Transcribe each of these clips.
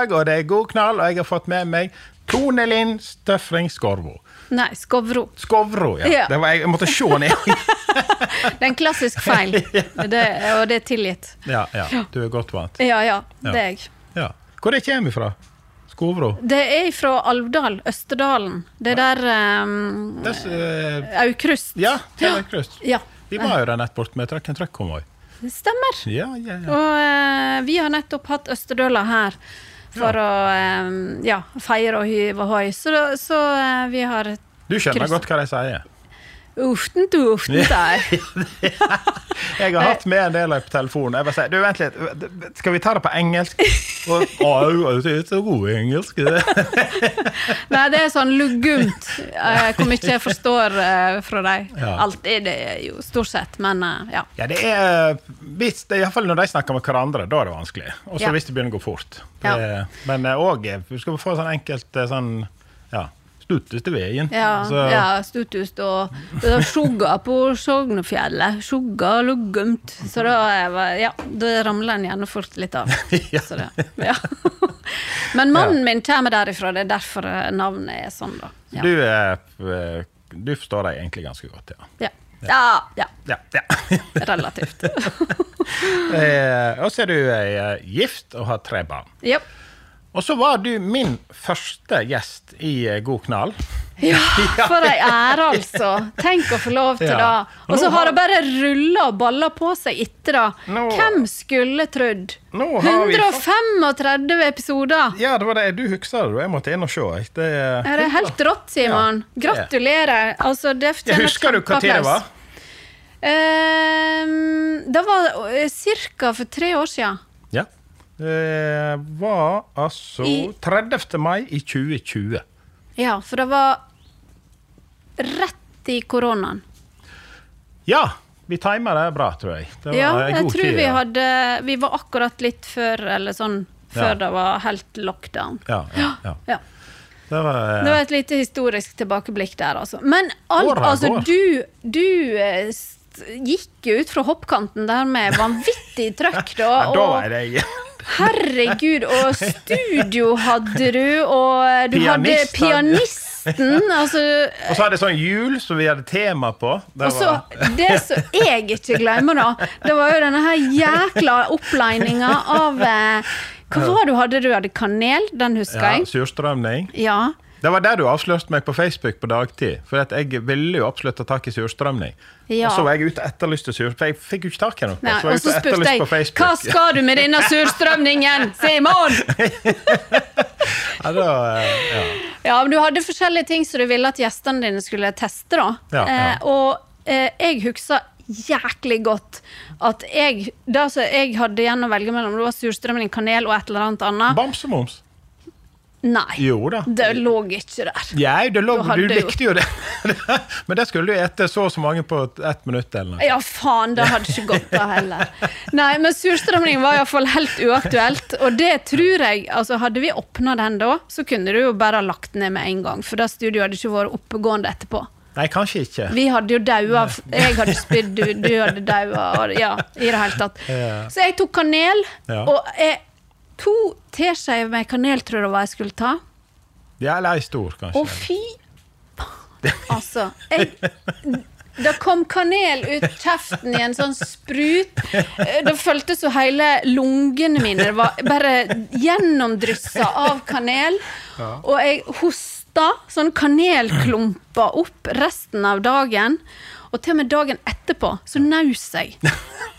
Fredag, og det er god knall, og jeg har fått med meg Tone Linn Støfring Skorvo. Nei, Skovro. Skovro, ja. Ja. Det var, jeg måtte se ned. Det er en klassisk feil, det, og det er tilgitt. ja, ja, du er godt vant. Ja, ja, det er jeg. Ja. Hvor det kommer fra? Skovro? Det er fra Alvdal, Østerdalen. Det er der um, Des, er, eh, Aukrust. ja, Telekrust. Ja, Vi var jo der nett bort med Truck and Truck-konvoi. det stemmer. Ja, ja, ja. Og uh, vi har nettopp hatt Østerdøla her for å eh, ja, feire og hyve og hoi. Så, så eh, vi har Du skjønner godt hva de sier. Uften du, uften der. Jeg har hatt med en del på telefonen. Jeg bare sier, du, vent litt, Skal vi ta det på engelsk? Og, å, det er så god i engelsk. Nei, det er sånn luggumt eh, hvor mye jeg forstår eh, fra deg. Ja. Alt er det jo stort sett, men eh, ja. Ja, det er hvis, Iallfall når de snakker med hverandre, da er det vanskelig. Og så Ja. hvis det begynner å gå fort. Det, men òg Du skal få sånn enkelt eh, sånn Ja, stutteste veien. Ja, Så- ja stuttest. og det var skjugga på Sognefjellet. Skjugga og luggumt. Så da, ja, da ramler en gjerne fort litt av. Ja. Så det, ja. Men mannen min kommer derifra, det er derfor navnet er sånn, da. Du, er, eh, du forstår deg egentlig ganske godt, ja. Ja. Ja, ja. Relativt. eh, og så er du eh, gift og har tre barn. Ja. Og så var du min første gjest i eh, God knall. Ja, for ei ære, altså. Tenk å få lov til Ja. det. Og så har- det bare rulla og balla på seg etter det. Nå- Hvem skulle trodd? Nå har vi 135 episoder! Ja, det var det. Du husker det, du. Jeg måtte inn og se. Det, Ja, det er helt rått, Simon. Gratulerer. Altså, det fortjener husker du hva tid det var? Ehm, det var ca. for tre år siden. Det var altså I- 30. mai i 2020. Ja, for det var rett i koronaen. Ja, vi timer det bra, tror jeg. Det var Ja, jeg god tror tid, vi ja. hadde Vi var akkurat litt før, eller sånn før Ja. det var helt lockdown. Ja, ja, ja. Det var, eh, Det var et lite historisk tilbakeblikk der, altså. Men alt, altså, du, du eh, gikk jo ut fra hoppkanten der med vanvittig trøkk, da. og- jeg Herregud, og studio hadde du, og du Pianist hadde pianist pianisten, altså Og så hadde jeg sånn jul som vi hadde tema på. Det Og så var- det som jeg ikke glemmer, da, det var jo denne her jækla opplegninga av eh, Hva var det du hadde? Du hadde kanel, den husker ja, jeg. surstrømning. Ja. Det var der du avslørte meg på Facebook på dagtid. For jeg ville jo absolutt ta tak i surstrømning. Ja. Og så var jeg ute og etterlyste sur... For jeg fikk jo ikke tak i noe. Nei, og så spurte jeg hva skal du med denne surstrømningen, Simon? Ja, da, eh, ja. Ja, men du hadde forskjellige ting som du ville at gjestene dine skulle teste, da. Ja. Eh, og eh, jeg husker jæklig godt at jeg Det som jeg hadde igjen å velge mellom, det var surstrømning, kanel og et eller annet annet. Bamsemums. Nei, Jo det lå ikke der. Ja, det lå, Du likte jo det. Men det skulle du ete så og så mange på ett minutt eller noe. Ja, faen, det hadde ikke gått da heller. Nei, men surstrømning var iallfall helt uaktuelt. Og det tror jeg altså Hadde vi åpna den da, så kunne du jo bare ha lagt ned med en gang. For det studioet hadde ikke vært oppegående etterpå. Nei, kanskje ikke. Vi hadde jo daua. Jeg hadde spydd, du, du hadde daua. Ja, i det hele tatt. Så jeg tok kanel, og jeg, to teskjeer med kanel tror jeg var jeg skulle ta. Ja, eller ei stor, kanskje. Å, fy. Altså, jeg det kom kanel ut kjeften i en sånn sprut. Det føltes som hele lungene mine var bare gjennomdryssa av kanel. Og jeg hosta sånn kanelklumper opp resten av dagen. Og til og med dagen etterpå så naus jeg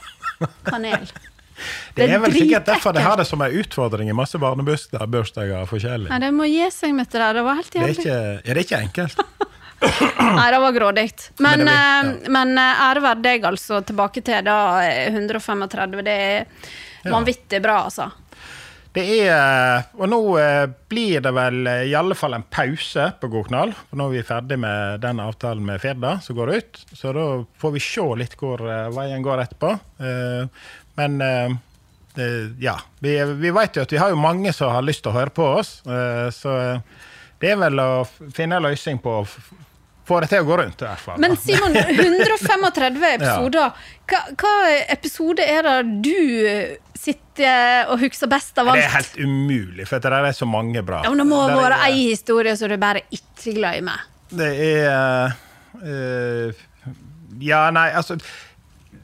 kanel. Det er vel sikkert derfor de har det som en utfordring i masse barnebursdager bursdager forskjellig. Nei, det må gi seg med det der. Det var helt Det er jævlig. ikke, ja, det er ikke enkelt. Nei, det var grådig. Men, Men det men, blir- men eh, ære være deg, altså. Tilbake til da eh, 135. Det er vanvittig bra, altså. Det er, og nå eh, blir det vel eh, i alle fall en pause på God knall. For nå er vi ferdig med den avtalen med Firda som går ut. Så da får vi se litt hvor eh, veien går etterpå. Eh, men eh, det- ja. Vi, vi vet jo at vi har jo mange som har lyst til å høre på oss. eh, så det er vel å finne en løsning på å få det til å gå rundt, i hvert fall. Men Simon, 135 episoder. Hva, hva episode er det du sitter og husker best av alt? det er helt umulig, for det er så mange bra. Ja, men det må ha være er- ei historie som du bare ikke glemmer. Det er uh, Ja, nei, altså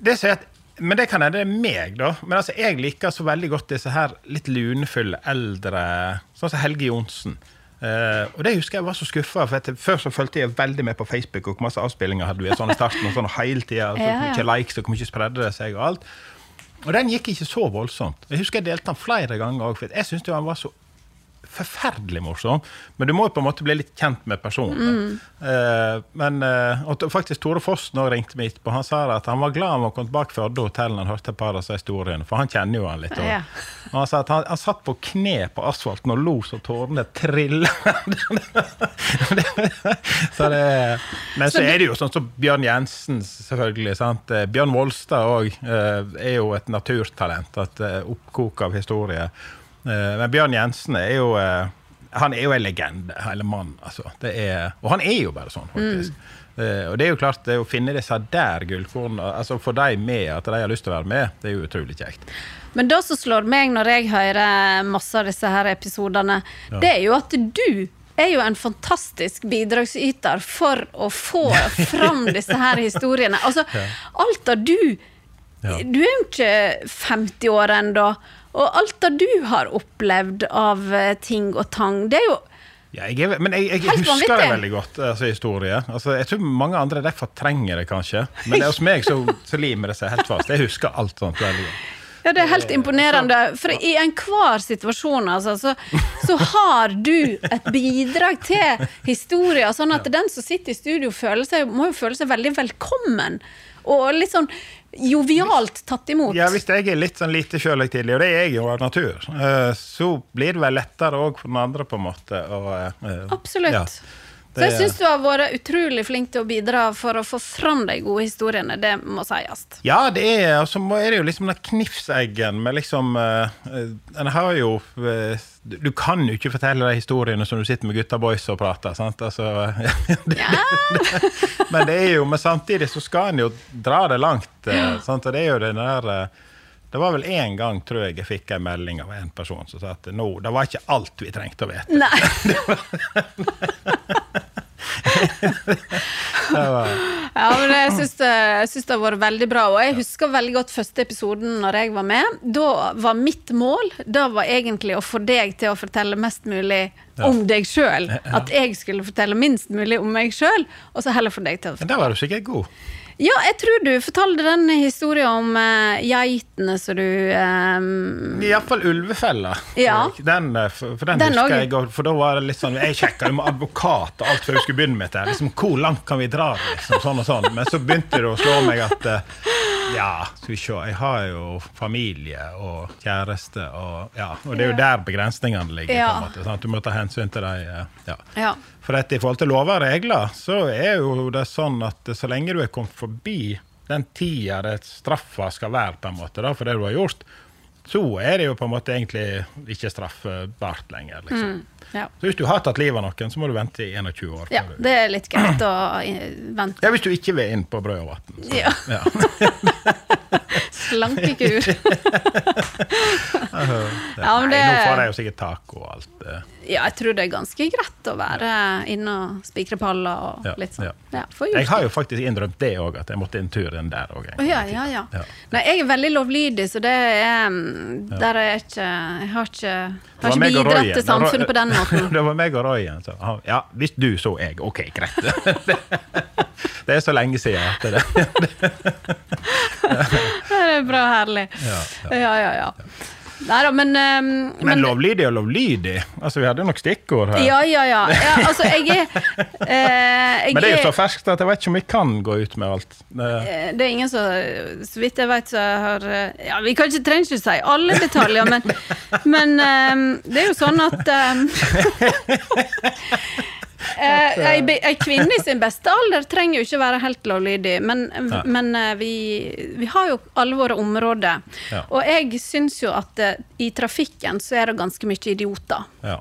det som er at, Men det kan hende det er meg, da. Men altså, jeg liker så veldig godt disse her litt lunefulle eldre Sånn som Helge Johnsen. Uh, og det husker jeg var så skuffa, for at før så fulgte jeg veldig med på Facebook, og hvor masse avspillinger hadde vi sånn i starten, og sånn hele tida. Så ja. mye likes, og hvor mye spredde det seg, og alt. Og den gikk ikke så voldsomt. Jeg husker jeg delte den flere ganger òg, for jeg syntes han var så forferdelig morsom. Men du må jo på en måte bli litt kjent med personen. Eh, men eh, og faktisk Tore Foss nå ringte meg etterpå. Han sa at han var glad han var kommet fra Odde hotell når han hørte et par av disse historiene, for han kjenner jo han litt. Ja. Og han sa at han, han satt på kne på asfalten og lo så tårene trilla. så det, men så er det jo sånn som Bjørn Jensen, selvfølgelig. sant? Eh, Bjørn Volstad òg er jo et naturtalent. Et oppkok av historie. Eh, Men Bjørn Jensen er jo eh, Han er jo en legende, eller mann. Altså. Det er, og han er jo bare sånn, faktisk. Eh, og det er jo klart, det å finne disse der gullkornene, altså få de med, at de har lyst til å være med, det er jo utrolig kjekt. Men det som slår meg når jeg hører masse av disse her episodene, det er jo at du er jo en fantastisk bidragsyter for å få fram disse her historiene. Altså, alt av du Ja. Du er jo ikke 50 år ennå, og alt det du har opplevd av eh, ting og tang, det er jo Ja, jeg men jeg, jeg husker det veldig godt, altså historie. Altså, jeg tror mange andre derfor fortrenger det kanskje, men hos meg så, så limer det seg helt fast. Jeg husker alt sånt veldig godt. Ja, det er helt imponerende. For i enhver situasjon altså, så, så har du et bidrag til historien, sånn at den som sitter i studio, seg, må jo føle seg veldig velkommen. Og litt sånn jovialt tatt imot. Ja, Hvis jeg er litt sånn lite sjølhøytidelig, og det er jeg jo av natur, eh, så blir det vel lettere òg for den andre, på en måte. Og, eh, Absolutt. ja, så jeg syns du har vært utrolig flink til å bidra for å få fram de gode historiene. Det må sies. Ja, det er, og så er det jo liksom den knifseggen med liksom eh, En har jo Du kan jo ikke fortelle de historiene som du sitter med gutta boys og prater, sant? Altså, det, men det er jo, men samtidig så skal en jo dra det langt. eh, sant? Og det er jo den der eh, Det var vel én gang, tror jeg, jeg fikk en melding av en person som sa at nå, det var ikke alt vi trengte å vite. Nei. Ja, men jeg syns det, jeg syns det har vært veldig bra. Og jeg husker veldig godt første episoden når jeg var med. Da var mitt mål da var egentlig å få deg til å fortelle mest mulig om deg sjøl. At jeg skulle fortelle minst mulig om meg sjøl, og så heller få deg til å fortelle. Men der var du sikkert god. Ja, jeg tror du fortalte den historien om uh, geitene som du um, Iallfall ulvefella. Ja. Den, eh, for, for den, Den husker jeg. For da var det litt sånn Jeg sjekka med advokat og alt før jeg skulle begynne med dette. Liksom, hvor langt kan vi dra? Liksom, sånn og sånn. Men så begynte det å slå meg at uh, Ja, skal vi se. Jeg har jo familie og kjæreste og Ja. Og det er jo der begrensningene ligger. Ja. på en måte, sant? Du må ta hensyn til dem. ja. Ja. For at i forhold til lover og regler, så er jo det sånn at så lenge du er kommet forbi den tida det straffa skal være, på en måte, da, for det du har gjort, så er det jo på en måte egentlig ikke straffbart lenger. liksom. Ja. Så hvis du har tatt livet av noen, så må du vente i 21 år. ja, det er litt greit å vente. ja, Hvis du ikke vil inn på brød og vann. Ja. Ja. Slankekur. Ja, men Nei, nå får de jo sikkert taco og alt. ja, jeg tror det er ganske greit å være inne og spikre paller og litt sånn. Jeg har jo faktisk innrømt det òg, at jeg måtte en tur inn der òg. Ja, ja, ja. Nei, jeg er veldig lovlydig, så det er mm, Der er jeg ikke Jeg har ikke, Det har ikke bidratt til samfunnet på den måten. det var meg og Roy igjen. Ja, hvis du så jeg, ok, greit. det er så lenge siden at det Det er bra herlig. Ja, Ja, ja, ja. Nei da, men, um, Men lovlydig og lovlydig. Altså, Vi hadde nok stikkord her. Ja, ja, ja. ja altså, jeg er eh, jeg Men det er jo så er- ferskt at jeg vet ikke om vi kan gå ut med alt. Det, eh, det er ingen som Så vidt jeg vet, så har eh, Ja, vi kan ikke trenger ikke si alle detaljer, men, men um, det er jo sånn at eh, eh, Ei ei kvinne i sin beste alder trenger jo ikke være helt lovlydig, men, men eh, vi, vi har jo alle våre områder. Ja. Og jeg syns jo at eh, i trafikken så er det ganske mye idioter. ja.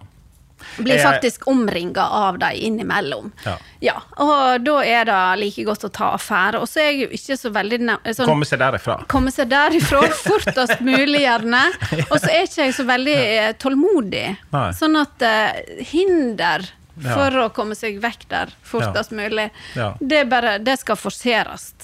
Blir faktisk omringa av dem innimellom. Ja. og da er det like godt å ta affære. Og så er jeg jo ikke så veldig sånn, Komme seg derifra. komme seg derifra fortest mulig, gjerne. Og så er ikke jeg så veldig eh, tålmodig. Nei. Sånn at uh, hinder Ja. for å komme seg vekk der fortest mulig, Ja. det, bare, det skal forseres.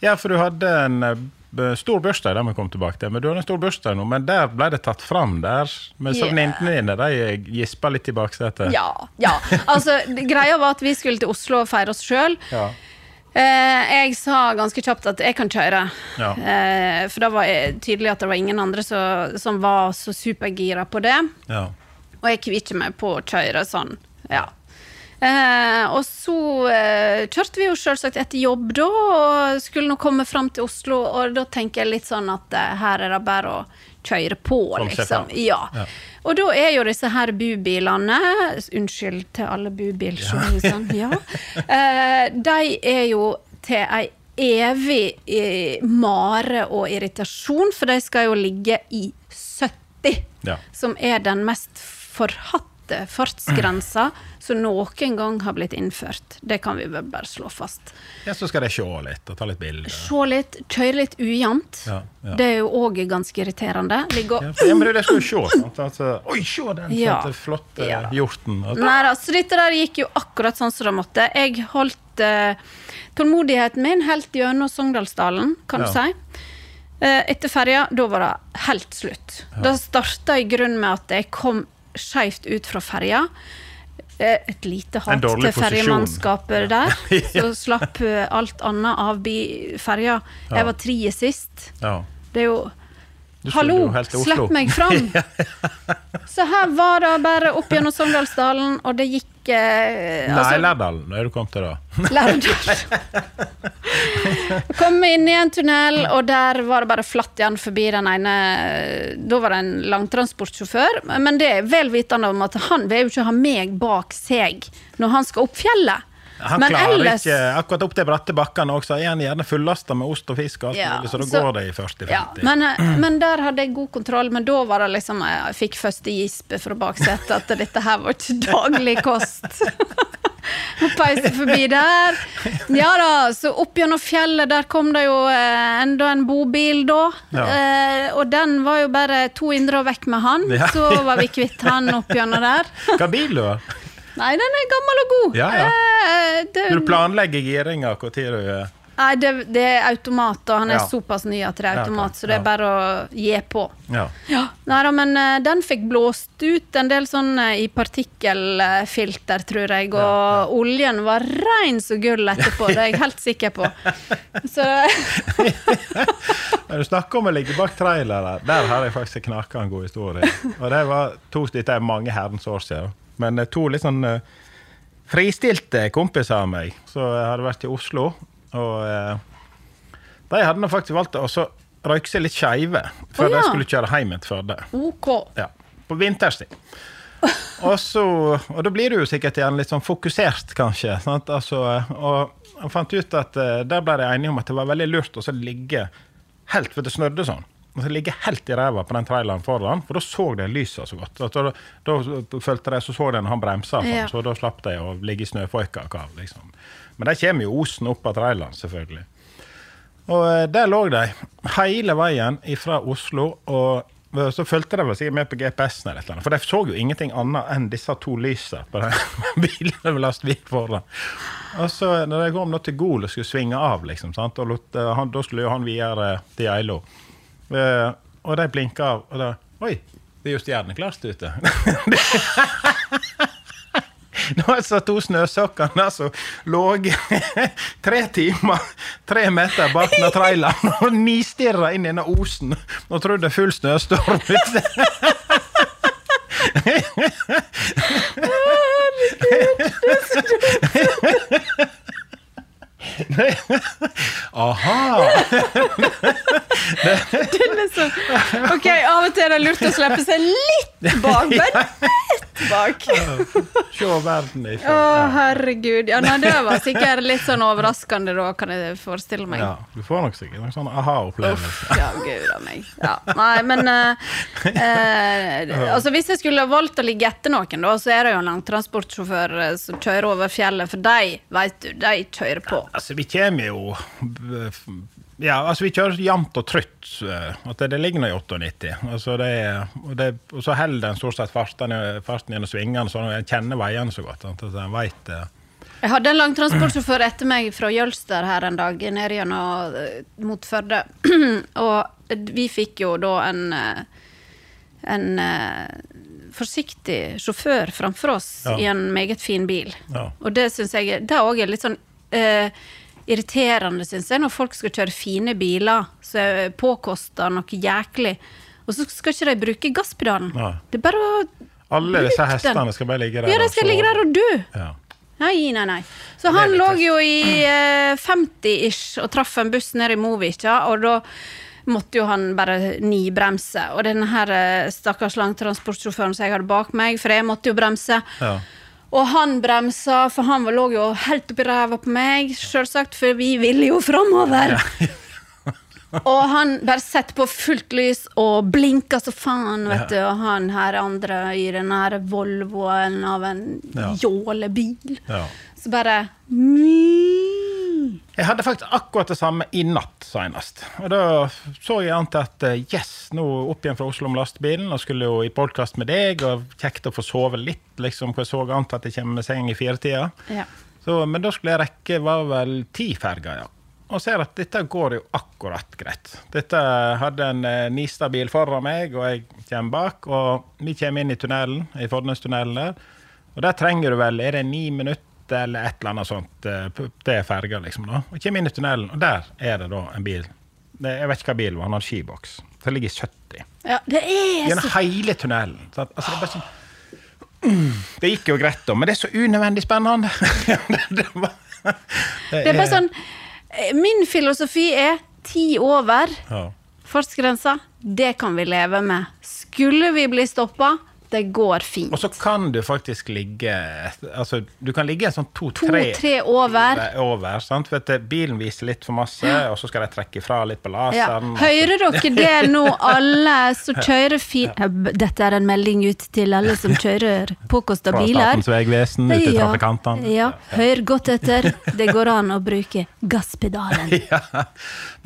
Ja, for du hadde en eh, stor bursdag, der vi kom tilbake til. Men du hadde en stor bursdag nå, men der ble det tatt fram der. Men så Ja. venninnene dine de gispa litt i baksetet. Ja. ja. Altså, greia var at vi skulle til Oslo og feire oss sjøl. Eh, jeg sa ganske kjapt at jeg kan kjøre. Ja. Eh, for da var det tydelig at det var ingen andre så, som var så supergira på det. Ja. Og jeg kvitter meg på å kjøre sånn. Ja. Eh, og så eh, kjørte vi jo selvsagt etter jobb da, og skulle nå komme fram til Oslo, og da tenker jeg litt sånn at eh, her er det bare å kjøre på, liksom. Ja. Ja. Og da er jo disse her bubilene Unnskyld til alle bubilsjåførene. Ja. Eh, de er jo til ei evig eh, mare og irritasjon, for de skal jo ligge i 70, Ja. som er den mest forhatte fartsgrensa som noen gang har blitt innført. Det kan vi bare slå fast. ja, så skal de se litt og ta litt bilder. Se litt, kjøre litt ujevnt. Ja, ja. Det er jo òg ganske irriterende. Ligge og Ja, men det skal jo se. Sant? Altså, Oi, se den Ja. flotte, Ja hjorten. Altså, Nei da, så dette der gikk jo akkurat sånn som det måtte. Jeg holdt uh, tålmodigheten min helt gjennom Sogndalsdalen, kan du si. Eh, etter ferja, da var det helt slutt. Da starta i grunnen med at jeg kom skeivt ut fra ferja. Eh, Et lite hat til ferjemannskapet der. Så slapp eh, alt annet av ferja. Ja. Jeg var tredje sist. ja. Det er jo Hallo, slipp meg fram! Så her var det bare opp gjennom Sogndalsdalen, og det gikk eh, Nei, altså, Nå er du kommet til det. Lærdal. Kom inn i en tunnel, og der var det bare flatt igjen forbi den ene Da var det en langtransportsjåfør, men det er vel vitende om at han vil jo ikke ha meg bak seg når han skal opp fjellet. Han Men klarer ellers- ikke Akkurat opp til bratte bakkene også, er han gjerne fullasta med ost og fisk, og alt Ja, mulig, så da så- går det i 40-50. Ja, men, eh, men der hadde jeg god kontroll. Men da var det liksom eh, Jeg fikk første gispe fra baksetet at dette her var ikke daglig kost. Og peise forbi der. Ja da, så opp gjennom fjellet, der kom det jo eh, enda en bobil, da. Ja. Eh, og den var jo bare to indre og vekk med han. Ja. Så var vi kvitt han opp gjennom der. Hva bil du har? Nei, den er gammel og god. Ja, ja. Eh, det, Du planlegger giringa når du eh, nei, det, det er automat, og han er Ja. såpass ny at det er Ja, automat, ok. så det er bare å gi på. Ja. Ja, Neida, men eh, den fikk blåst ut en del sånn eh, i partikkelfilter, tror jeg, og oljen var rein som gull etterpå, det er jeg helt sikker på. Så Når du snakker om å ligge bak trailere, der har jeg faktisk en god historie. Og det var to, Dette er mange herrens år siden. Men eh, to litt sånn eh, fristilte kompiser av meg som hadde vært i Oslo. Og eh, de hadde nå faktisk valgt å røyke seg litt skeive før oh, ja. de skulle kjøre hjem til Førde. OK. Ja, på vinterstid. Og, så, og da blir du jo sikkert igjen litt sånn fokusert, kanskje. Sant? Altså, og jeg fant ut at der ble de enige om at det var veldig lurt å ligge helt For det snødde sånn. Altså, ligge helt i ræva på den traileren foran, for da så de lysa så godt. Altså, da, da følte de så så de når han bremsa, sånn, Ja. så da slapp de å ligge i og hva, Liksom. Men de kommer jo osen opp av traileren, selvfølgelig. Og eh, der lå de hele veien fra Oslo og så fulgte de sikkert med på GPS-en, eller eller annet, for de så jo ingenting annet enn disse to lysene på den bilen med lastbil foran. Og så når de kom til Gol og skulle svinge av, liksom, sant? og lot, eh, han, da skulle jo han videre til Geilo, Eh, og de blinka av, og da Oi, det er jo stjerneklart ute. Har jeg satt to snøsokkene som lå tre timer, tre meter bak den traileren og nistirra inn i denne osen og trodde det full snøstorm ute. Herregud, er Ok, av og til er det lurt å slippe seg litt bak. Bare litt bak. Se verden Å, herregud. Ja, nei, det var sikkert litt sånn overraskende da, kan jeg forestille meg. Ja, du får nok sikkert en sånn aha-opplevelse. Ja, gud a meg. Ja. Nei, men uh, uh, altså Hvis jeg skulle valgt å ligge etter noen, da, så er det jo en langtransportsjåfør eh, som kjører over fjellet, for de, vet du, de kjører på. Altså, vi kommer jo Ja, altså, vi kjører jevnt og trutt. eh, At det, det ligger nå i 98. Altså, det og, det, og så holder en stort sett farten, farten gjennom svingene, så en kjenner veiene så godt. At en vet, eh, Jeg hadde en langtransportsjåfør etter meg fra Jølster her en dag, ned gjennom eh, mot Førde. og vi fikk jo da en eh, en eh, forsiktig sjåfør framfor oss Ja. i en meget fin bil. Ja. Og det syns jeg det òg er litt sånn eh, irriterende, syns jeg, når folk skal kjøre fine biler som er påkosta noe jæklig, og så skal ikke de bruke gasspedalen. Nei. Det er bare å Alle disse hestene den. skal bare ligge der. Ja, de skal så- ligge der og dø! Ja. Nei, nei, nei. Så han lå jo i eh, 50-ish og traff en buss nede i Movika, og da måtte jo han bare nibremse. Og denne her eh, stakkars langtransportsjåføren som jeg hadde bak meg, for jeg måtte jo bremse. Ja. Og han bremsa, for han lå jo helt oppi ræva på meg, sjølsagt, for vi ville jo framover. og han bare setter på fullt lys og blinker så faen, vet du. Og han her andre i den her Volvoen av en Ja. jålebil. Ja. Så bare Jeg hadde faktisk akkurat det samme i natt senest. Og da så jeg an til at eh, yes, nå opp igjen fra Oslo med lastebilen, og skulle jo i podkast med deg, og kjekt å få sove litt, liksom, for jeg så an til at jeg kommer med seng i firetida. Ja. Så, men da skulle jeg rekke var vel ti ferger, ja. Og ser at dette går jo akkurat greit. Dette hadde en eh, Nistad-bil foran meg, og jeg kommer bak. Og vi kommer inn i tunnelen, i Fordnestunnelen der. Og der trenger du vel Er det ni minutter eller et eller annet sånt? eh, Det er ferga, liksom. da. Og kommer inn i tunnelen, og der er det da en bil. Det, jeg vet ikke hva bil var, han har skiboks. Det ligger i 70. ja, det er Gjennom så hele tunnelen. Sant? Altså, det, sånn, Mm, det gikk jo greit, da, men det er så unødvendig spennende. det, det, er... Det er bare sånn eh, Min filosofi er ti over. ja. Fartsgrensa, det kan vi leve med. Skulle vi bli stoppa, det går fint. Og så kan du faktisk ligge Altså, du kan ligge en sånn to-tre To-tre over. over. sant? For at bilen viser litt for masse, og så skal de trekke ifra litt på laseren. Ja. Hører dere det nå, alle som kjører fint Dette er en melding ut til alle som kjører påkosta Fra biler. Statens vegvesen ut til Ja, trafikantene. Ja, hør godt etter. Det går an å bruke gasspedalen. Ja.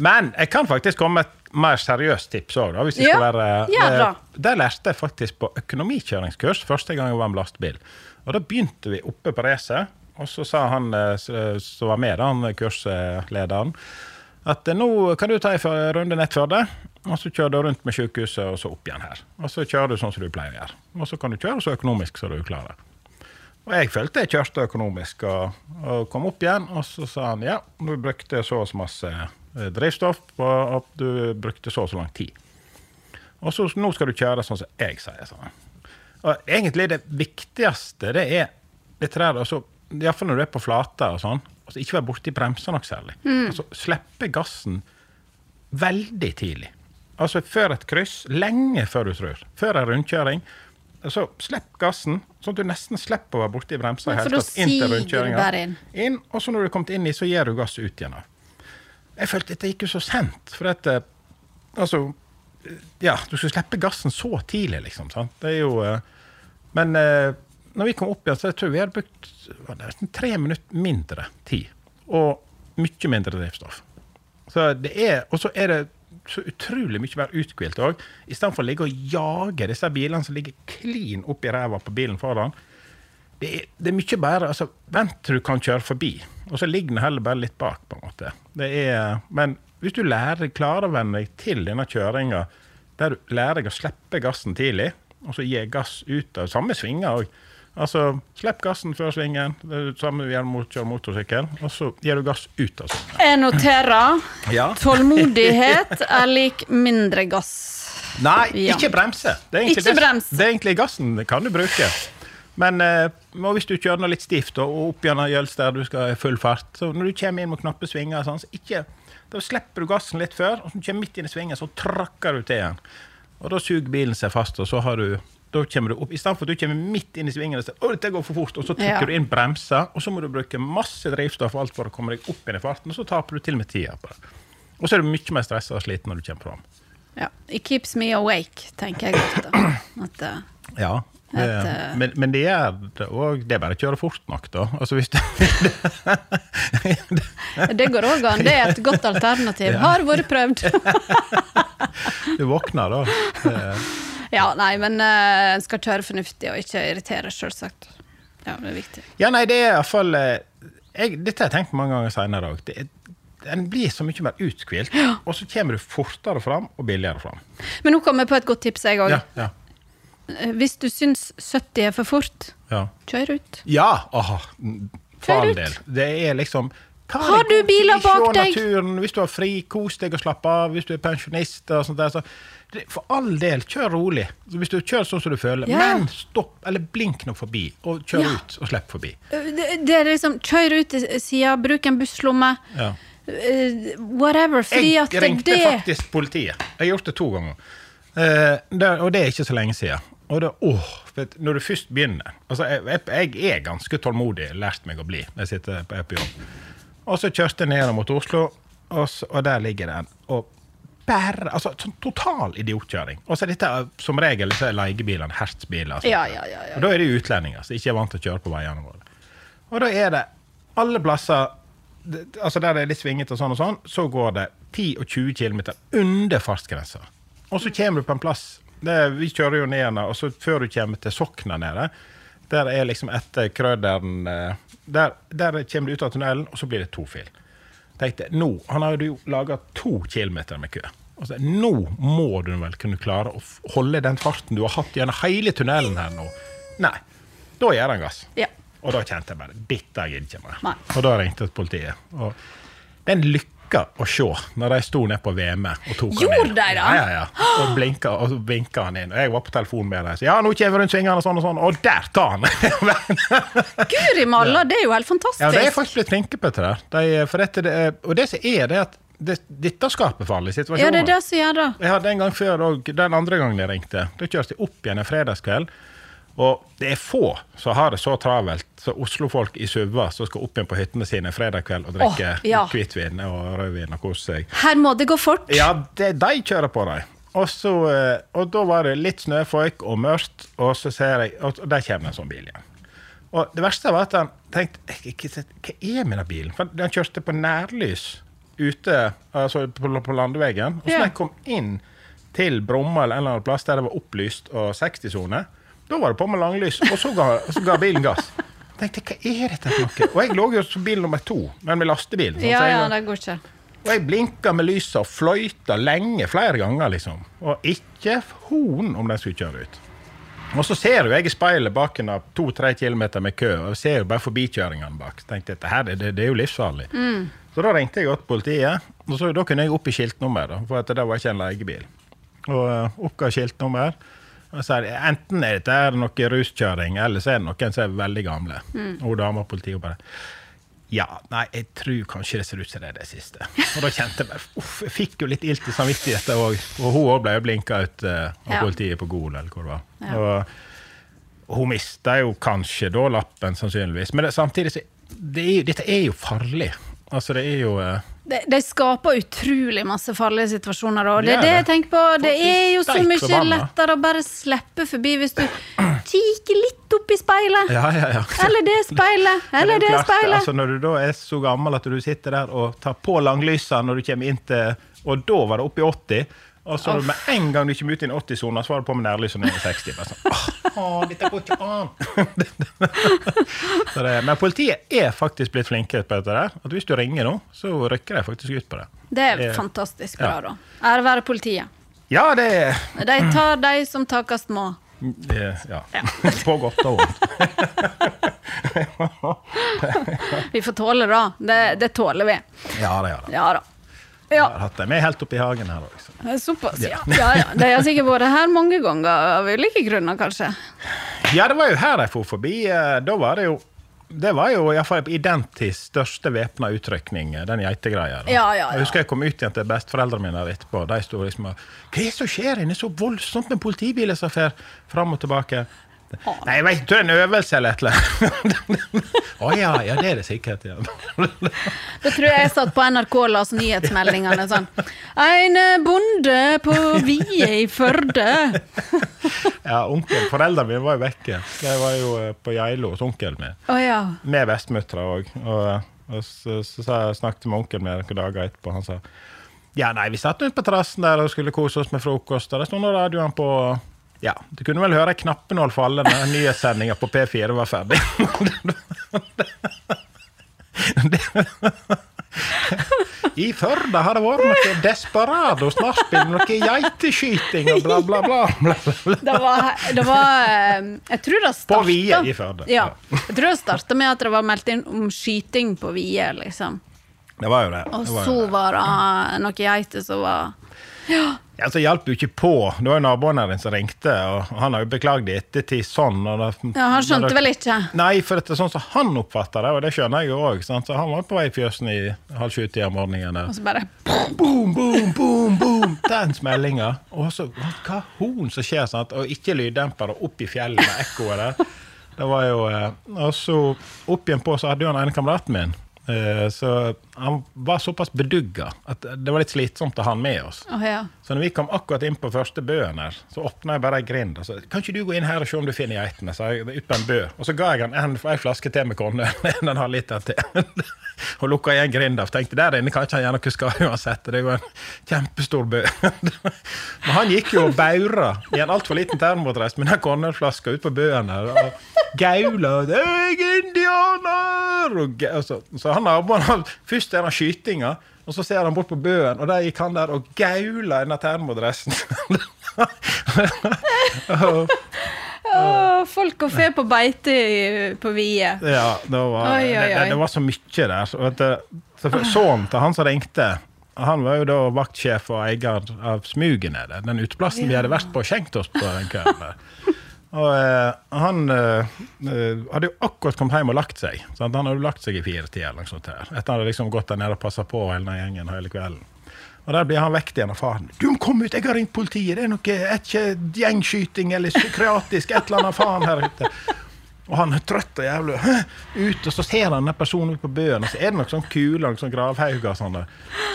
Men jeg kan faktisk komme med et mer seriøst tips òg, hvis det Ja, skal være ja, Eh, Der lærte jeg faktisk på økonomikjøringskurs første gang jeg var med lastebil. Og da begynte vi oppe på racet, og så sa han eh, som var med, han kurslederen, at eh, nå kan du ta en runde nett før det, og så kjører du rundt med sykehuset, og så opp igjen her. Og så kjører du sånn som du pleier å gjøre. Og så kan du kjøre så økonomisk som du klarer. Og jeg følte jeg kjørte økonomisk og, og kom opp igjen, og så sa han ja, du brukte så og så masse eh, drivstoff, og at du brukte så og så lang tid. Og så nå skal du kjøre sånn som jeg sier. Sånn. Og egentlig det viktigste, det er dette der, altså, iallfall når du er på flata og sånn, altså ikke være borti bremsene nok særlig. Altså slippe gassen veldig tidlig. Altså før et kryss, lenge før du tror. Før en rundkjøring. Så slipp gassen, sånn at du nesten slipper å være borti bremsa. Ja, for da inn til siger du rundkjøringa. bare inn. Inn, og så når du er kommet inn i, så gir du gass ut igjen. Jeg følte at det gikk jo så sent. For at eh, Altså Ja, du skulle slippe gassen så tidlig, liksom. sant? Det er jo eh, Men eh, når vi kom opp igjen, så jeg tror vi hadde brukt nesten tre minutter mindre tid. Og mye mindre drivstoff. Så det er, og så er det så utrolig mye mer uthvilt òg. Istedenfor å ligge og jage disse bilene som ligger klin oppi ræva på bilen foran. Det er, det er mye bedre altså, Vent til du kan kjøre forbi, og så ligger den heller bare litt bak. på en måte. Det er, men hvis du lærer, klarer å venne deg til denne kjøringa, der du lærer deg å slippe gassen tidlig, og så gi gass ut av samme svinger òg. Altså, Slipp gassen før svingen, det er det samme vi gjør mot kjøre motorsykkel, og så gir du gass ut av svingen. Jeg noterer. Ja. Tålmodighet er lik mindre gass. Nei, Ja. ikke bremse. Det er egentlig, Ikke det- brems. Det er egentlig gassen kan du bruke. Men eh, hvis du kjører noe litt stivt og og opp gjennom Jølster, du skal i full fart, så når du kommer inn mot knappe svinger, sånn, så ikke, da slipper du gassen litt før, og så kommer midt inn i svingen, så trakker du til igjen. Og da suger bilen seg fast, og så har du da kommer du opp, I stedet for at du kommer midt inn i svingen og sier å, dette går for fort, og så trykker Ja. du inn bremser, og så må du bruke masse drivstoff og alt for å komme deg opp inn i farten, og så taper du til og med tida på det. Og så er du mye mer stressa og sliten når du kommer fram. Ja. It keeps me awake, tenker jeg ofte. At, eh, Ja. Det, eh, men, men det gjør det òg. Det er bare å kjøre fort nok, da. Altså du, det går òg an. Det er et godt alternativ. Har vært prøvd. du våkner, da. Ja, nei, men en en skal kjøre fornuftig og ikke irritere, selvsagt. Ja, det er viktig. ja, nei, det er iallfall Dette har jeg tenkt mange ganger seinere òg. En blir så mye mer uthvilt, og så kommer du fortere fram og billigere fram. Men nå kom jeg på et godt tips, jeg òg. Ja, ja, Hvis du syns 70 er for fort, ja. kjør ut. ja aha, Kjør ut. del. Det er liksom ta Har du biler bak deg? Naturen, hvis du har fri, kos deg og slapp av. Hvis du er pensjonist og sånt der, så For all del, kjør rolig. Hvis du kjører sånn som du føler, Ja. men stopp, eller blink nå forbi, og kjør Ja. ut og slipp forbi. Det, det er liksom Kjør ut til sida, bruk en busslomme. Ja. eh, whatever. Fordi Jeg at ringte faktisk politiet. Jeg har gjort det to ganger. Uh, det, og det er ikke så lenge siden. Åh, vet, når du først begynner altså jeg, jeg, er ganske tålmodig, lært meg å bli jeg sitter på, er. Og så kjørte jeg ned mot Oslo, og, så, og der ligger den. Og bare, altså sånn Total idiotkjøring. Og så dette som regel disse leiebilene, Hertz-biler. altså. Ja, ja, ja, ja. Og da er det utlendinger som ikke er vant til å kjøre på veiene våre. Og da er det alle plasser altså der det er litt svingete og sånn og sånn, så går det 10 og 20 km under fartsgrensa. Og så kommer du på en plass det, Vi kjører jo ned igjen, og så før du kommer til Sokna nede, der er liksom etter Krøderen eh, der, der kommer du ut av tunnelen, og så blir det to fil. Tenkte, nå, Han har jo laga to kilometer med kø. Altså, nå må du vel kunne klare å holde den farten du har hatt gjennom hele tunnelen her nå. Nei. Da gir han gass. Ja. Og da kjente jeg bare dette gidder ikke mer. Og da ringte jeg til politiet. Og den lykka å se når de sto nede på VM og tok Gjorde han inn. de da? Ja, ja, ja. Og blinka, og så vinka han inn. Og jeg var på telefonen med dem. Ja, nå kommer vi rundt svingene og sånn og sånn. Og der tar han! Guri malla, det er jo helt fantastisk. ja, de er faktisk blitt flinke på dette. De, for dette, det er, og det som er, det er at det, dette skaper farlige Ja, det er det som gjør det. Jeg hadde en gang før, og den andre gangen jeg ringte, da kjørte jeg opp igjen en fredagskveld. Og det er få som har det så travelt som Oslo-folk i SUV-er som skal opp igjen på hyttene sine fredag kveld og drikke oh, ja. hvitvin og rødvin og kose seg. Her må det gå fort. Ja, det, de kjører på, de. Og, så, eh, og da var det litt snøføyk og mørkt, og så ser jeg Og der kommer en sånn bil igjen. Og det verste var at han tenkte "Jeg- jeg- Hva er med den bilen? For han kjørte på nærlys ute altså på, på landeveien. Og så da yeah. jeg kom inn til Bromma eller en eller annen plass der det var opplyst og 60-sone, da var det på med langlys, og så ga, så ga bilen gass. Jeg tenkte, hva er dette for noe? Og jeg lå jo som bil nummer to, men med lastebil. sånn, Ja, så jeg, ja, det går ikke. og jeg blinka med lyset og fløyta lenge, flere ganger, liksom. Og ikke horn om den skulle kjøre ut. Og så ser jo jeg i speilet bak en av to-tre kilometer med kø, og jeg ser jo bare forbikjøringene bak. Så tenkte jeg, dette her, det, det er jo livsfarlig. Så da ringte jeg til politiet, og så, da kunne jeg oppgi skiltnummer, for det var ikke en leiebil. Og uh, oppga skiltnummer. Og så det, enten er dette noe ruskjøring, eller så er det noen som er veldig gamle. Og hun dama og politiet bare ja, nei, jeg tror kanskje det ser ut som det er det siste. Og da kjente jeg bare Uff, jeg fikk jo litt ilt i samvittigheten òg. Og hun òg ble jo blinka ut uh, av Ja. politiet på Gol, eller hvor det var. Ja. Og, og hun mista jo kanskje da lappen, sannsynligvis. Men det, samtidig så det er, Dette er jo farlig. Altså, det er jo eh, De, de skaper utrolig masse farlige situasjoner. Og det Det er det jeg tenker på. Det er jo så mye lettere å bare slippe forbi hvis du kikker litt opp i speilet. Ja, ja, ja. Eller det speilet. Eller er det speilet. Altså, når du da er så gammel at du sitter der og tar på langlysa når du kommer inn til Og da var det oppe i 80. Og så med en gang du kommer ut i en 80-sone, så var det på med nærlys og ned i 60. Bare sånn, «Åh, åh, dette går ikke an. så det, men politiet er faktisk blitt flinke på dette. der, at Hvis du ringer nå, så rykker de faktisk ut på det. Det er fantastisk bra, ja. da. Ære være politiet. Ja, det, er... De tar de som takast må. det ja. På godt og vondt. Vi får tåle det. Det, det tåler vi. Ja, det gjør det. Ja da. Ja, har hatt dem med helt oppi hagen her også. såpass, ja. ja, ja. De har sikkert vært her mange ganger av ulike grunner, kanskje. Ja, det var jo her de for forbi. eh, Da var det jo det var jo i hvert fall i største væpna utrykning, eh, den geitegreia. Ja, ja, ja. Jeg husker jeg kom ut igjen til besteforeldrene mine etterpå. De sto liksom og Hva er det som skjer inne? Så voldsomt med politibiler som fer fram og tilbake. Nei, jeg vet er en øvelse eller et eller annet. Å ja, ja, det er det sikkert. ja. Da tror jeg jeg satt på NRK og las nyhetsmeldingene sånn En bonde på Vie i Førde. ja, onkel, Foreldrene mine var jo vekke. De var jo eh, på Geilo hos onkelen min. Oh, ja. Med bestemødre òg. Og, og så, så, sa jeg snakket med onkelen min noen dager etterpå. Han sa ja, nei, vi satt ute på terrassen der og skulle kose oss med frokost. Og det sto radioen på. Ja, Du kunne vel høre knappen knappenål falle når nyhetssendinga på P4 var ferdig. I Førde har det vært noe desperados nachspiel, noe geiteskyting og bla, bla, bla. bla, bla. Det var, det var eh, Jeg tror det starta På Vie i Førde. Ja. Jeg tror det starta med at det var meldt inn om skyting på Vie, liksom. Det var jo det. Og det var så det. var det noen geiter som var Ja, så hjalp jo ikke på. Det var jo naboen her som ringte, og han har jo beklagd i ettertid sånn. Da, Ja, han skjønte vel ikke? Nei, for det er sånn som han oppfatter det, og det skjønner jeg jo òg. Så han var på vei i fjøsen i halv sju-tida om morgenen. der. Og så bare Boom, boom, boom, boom! Den smellinga. Og så hva horn som skjer, sant? og ikke lyddemper, og opp i fjellet med ekkoet der. Det var jo eh, Og så opp igjen på så hadde jo han ene kameraten min. Eh, Så han var såpass bedugga at det var litt slitsomt å ha han med oss. Oh, ja. Så når vi kom akkurat inn på første bøen her, så åpna jeg bare ei grind. Og sa kan ikke du gå inn her og se om du finner geitene? Så jeg ut på en bø. Og så ga jeg han en, flaske til med konne. En og en halv liter til. og lukka igjen grinda. For tenkte der inne kan ikke han gjøre noe skade uansett. Det er jo en kjempestor bø. Men han gikk jo og baura i en altfor liten termodress med den konnerflaska ut på bøen her. Og gaula 'Jeg er indianer!' Og, og så, så han naboen Først er det skytinga. Og så ser han bort på bøen, og der gikk han der og gaula i den termodressen. Å, folk og fe på beite i- på Vie. Ja, det var, Oi, oi, Det, oi. det var så mye der. Så, vet du, så Sønnen til han som ringte, han var jo da vaktsjef og eier av Smuget nede. Den uteplassen vi hadde vært på og skjenkt oss på den kvelden. der. Og eh, han eh, eh, hadde jo akkurat kommet hjem og lagt seg. Sant? Han hadde jo lagt seg i firetida eller noe sånt. her. Etter han hadde liksom gått der nede og passa på hele den gjengen hele kvelden. Og der blir han vekket igjen av faren. 'Du må komme ut, jeg har ringt politiet!' 'Det er noe ikke gjengskyting eller psykiatrisk, et eller annet faen her ute.' Og han er trøtt og jævlig ut, og så ser han den personen ut på bøen, og så er det noen sånn kuler, noen sånn gravhauger og sånn der.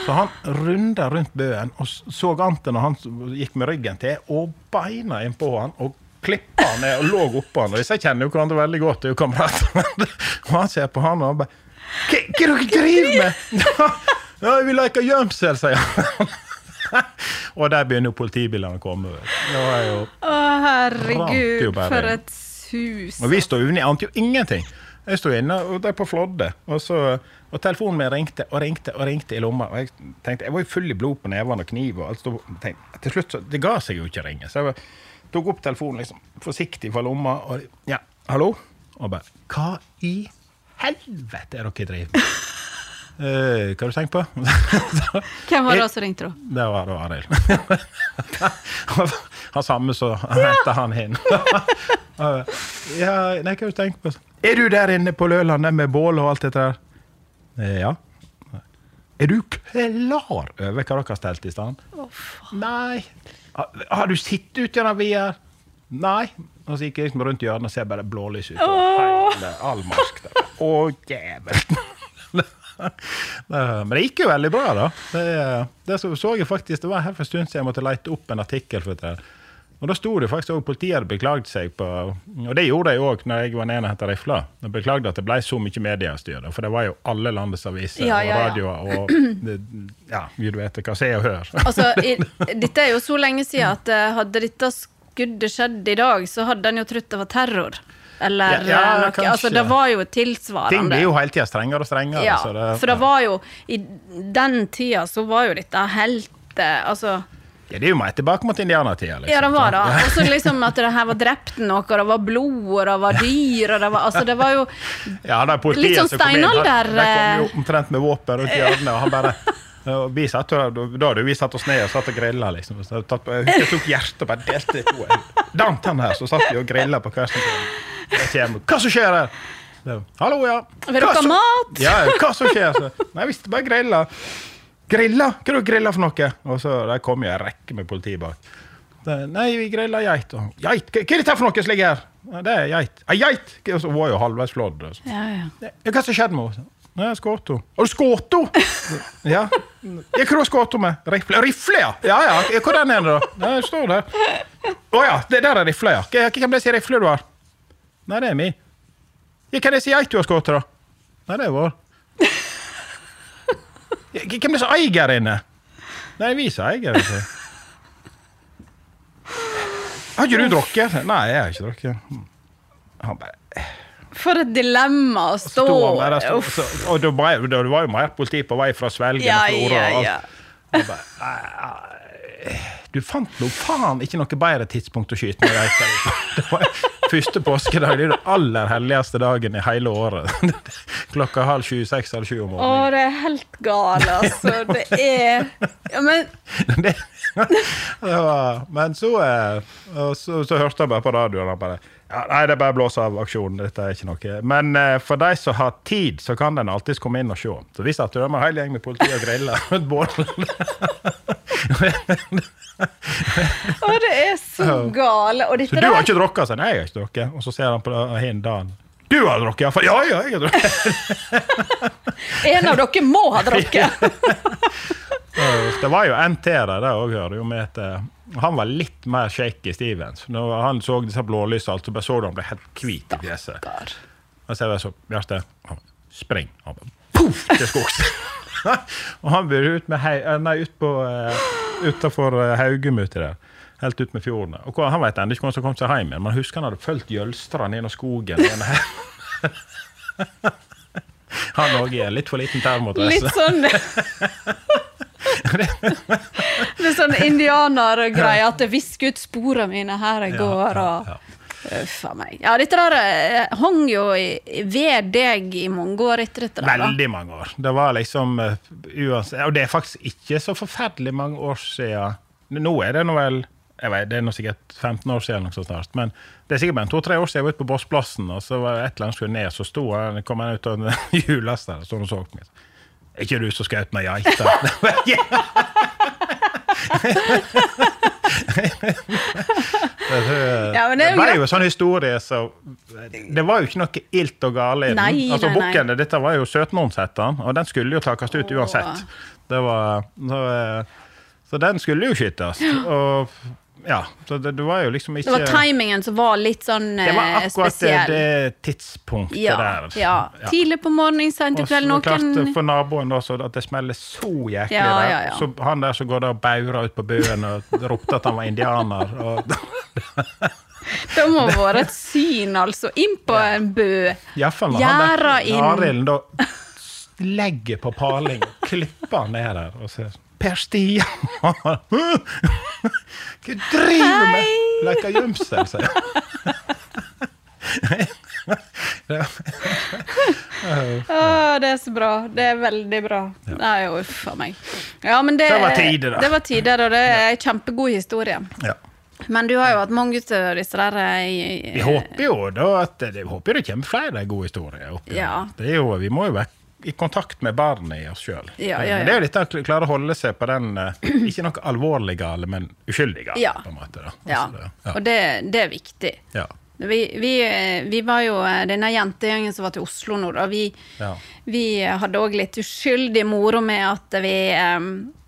Så han runda rundt bøen og så Ante og han gikk med ryggen til, og beina innpå han og klippa han ned og lå oppå han. Og disse kjenner jo hverandre veldig godt, og han ser på han og bare hva er det dere driver med?! ja, vi leker gjemsel, sier han. og der begynner jo politibilene å komme. Det var jo Å, herregud, for et hus. Og vi stod inne, jeg ante jo ingenting. Jeg sto inne og der på Flådde, og, så, og telefonen min ringte og ringte og ringte i lomma. Og jeg tenkte, jeg var jo full i blod på nevene og kniv. og alt stod, tenkte, Til slutt så, Det ga seg jo ikke å ringe. Så jeg tok opp telefonen liksom, forsiktig fra lomma og ja, hallo? Og bare Hva i helvete er dere driver med? Eh, hva har du tenkt på? Hvem var det som ringte, da? Det var da Arild. han samme som henta han inn. ja, nei, hva har du tenkt på? Er du der inne på Lølandet med bål og alt dette der? Eh, Ja. Er du klar over hva dere har stelt i stand? Nei. Har, har du sittet ute gjennom vier? Nei. Og så gikk jeg liksom rundt hjørnet og ser bare blålys ut. Og hele all mark der. Å, jævel. Men det gikk jo veldig bra, da. Det, det så, så jeg faktisk, det var her for en stund siden jeg måtte lete opp en artikkel. for det. Og da sto det faktisk òg politiet hadde beklagd seg på Og det gjorde de òg når jeg var nede og henta rifla. De beklagde at det ble så mye mediestyr. For det var jo alle landets aviser Ja, ja, ja. og radioer og det, Ja, vi vet hva Se og Hør. Altså, i, dette er jo så lenge siden at eh, hadde dette skuddet skjedd i dag, så hadde en jo trodd det var terror. Eller Ja, ja, eh, noe. Altså, det var jo tilsvarende. Ting blir jo hele tida strengere og strengere. ja, det, for det var jo I den tida så var jo dette helt eh, Altså ja, det er jo mer tilbake mot indianertida. Liksom, Ja, det var det. Og så liksom at det her var drept noe, og det var blod, og det var dyr, og det var Altså, det var jo Ja, det politiet Litt sånn steinalder, De kom jo eh. omtrent med våpen rundt hjørnet, og han bare vi satt, da hadde vi satt oss ned og satt og grilla. Liksom. Jeg tok hjertet og bare delte i to. Dant han her, så satt vi og grilla på hver sin side. Hva som skjer her? Hallo, ja. Vil dere ha mat? Ja, hva som skjer? Så, nei, vi bare grilla. Grilla? Hva er det du griller for noe? Og så der kom jo en rekke med politi bak. Nei, vi grilla geit. Geit? Hva er dette for noe som ligger her? Det er geit. Ei geit! Og så var jo halvveis flådd. Ja. Ja, Hva som skjedde med henne? Nei, henne. Har du skåto?! Ja. ja. Hva har henne med? Rifle? Rifle, ja! Ja, ja. Hvor er den, da? Nei, den står der. Å ja, det der er rifle, ja. Hvem er det rifle du har? Nei, det er. Ja, hvem er det som geit du har skutt, da? Nei, det er vår. Hvem er det som eier inne? Nei, vi som eier det. Har ikke du drukket? Nei, jeg har ikke drukket. Han bare For et dilemma å stå Stå så, og det var, det var jo mer politi på vei fra Svelgen Ja, og Florø. ja, ja. Bare, Du fant nå faen ikke noe bedre tidspunkt å skyte med geiter på. Det var Første påskedag det er den aller helligste dagen i hele året. Klokka halv sju, seks, halv sju om morgenen. Å, det er helt gale, altså. Det er ja, Men Det, det var, men så, eh, og så, så hørte jeg bare på radioen og bare ja, Nei, det er bare å blåse av aksjonen. Dette er ikke noe. Men uh, for de som har tid, så kan den alltids komme inn og se. Så vi satt med en hel gjeng med politi og grilla rundt bålet. Å, det er så gale. Og Så du har ikke drukket? Så nei, jeg har ikke drukket. Og så ser han på hin dagen. Du har drukket, iallfall! Ja, ja, jeg har drukket. En av dere må ha drukket! Det var jo til der, det òg, hører jo med at eh, Han var litt mer shaky Stevens. Når han så disse blålysene, altså, så bare så du han ble helt hvit i fjeset. Og så er det så Bjarte, spring. Han bare poff til skogs. og han burde ut med hei, eh, nei, ut på uh, utafor uh, Haugum uti der. Helt ut med fjorden. Og hva- Han vet ennå ikke hvordan han kom seg hjem igjen, men husker han hadde fulgt Jølstrand gjennom skogen. han òg er litt for liten termot. Litt sånn Litt sånn indianergreie at visker ut sporene mine her jeg går, og Uff a meg. Ja, dette der eh, hang jo ved deg i mange år etter dette der. Veldig mange år. Det var liksom eh, uansett, Og det er faktisk ikke så forferdelig mange år siden. Nå er det nå vel jeg vet, Det er nå sikkert 15 år siden, noe snart, men det er sikkert bare to-tre år siden jeg var ute på Bossplassen, og så var det et eller annet skulle ned, så sto han, kom han ut av hjullasta og stod og så på meg. Er ikke du som skjøt meg geita? Ja, men det er jo en sånn historie så Det var jo ikke noe ilt og gale i den. Nei, altså, nei, nei. bukken, Dette var jo søtnons, og den skulle jo takast ut uansett. Det var, så, eh, så den skulle jo skytes. Og ja, så det, det var jo liksom ikke Det var timingen som var litt sånn Det var eh, akkurat spesiell. det tidspunktet ja, der. ja. Tidlig på morgenen, sent i Og så klart For naboen da, så at det smeller så jæklig Ja, der. ja, ja. Så han der som går der og baurer ut på bøen og ropte at han var indianer. Og, Det må ha vært et syn, altså. Inn på en bø. i hvert fall når Gjerda han der. Arild da legger på paling klipper han ned der og sier Per Stian! Hva driver du med? Leker gjemsel, sier jeg. oh, det er så bra. Det er veldig bra. Nei, uff a meg. Ja, men det, Det var tider, da. Det var tider, og det er en kjempegod historie. Ja. Men du har jo hatt mange av disse der eh, i- Vi håper jo da at håper det kommer flere gode historier. oppi Ja. jo, vi må jo være i kontakt med barnet i oss sjøl. Ja, ja, ja. Men det er jo dette å klare å holde seg på den eh, Ikke noe alvorlig gale, men uskyldig gale. Ja. på en måte. Ja, Altså, det- ja. og det, det er viktig. ja. Vi, vi, vi var jo eh, denne jentegjengen som var til Oslo nå, da. Vi, Ja. vi hadde òg litt uskyldig moro med at vi, eh,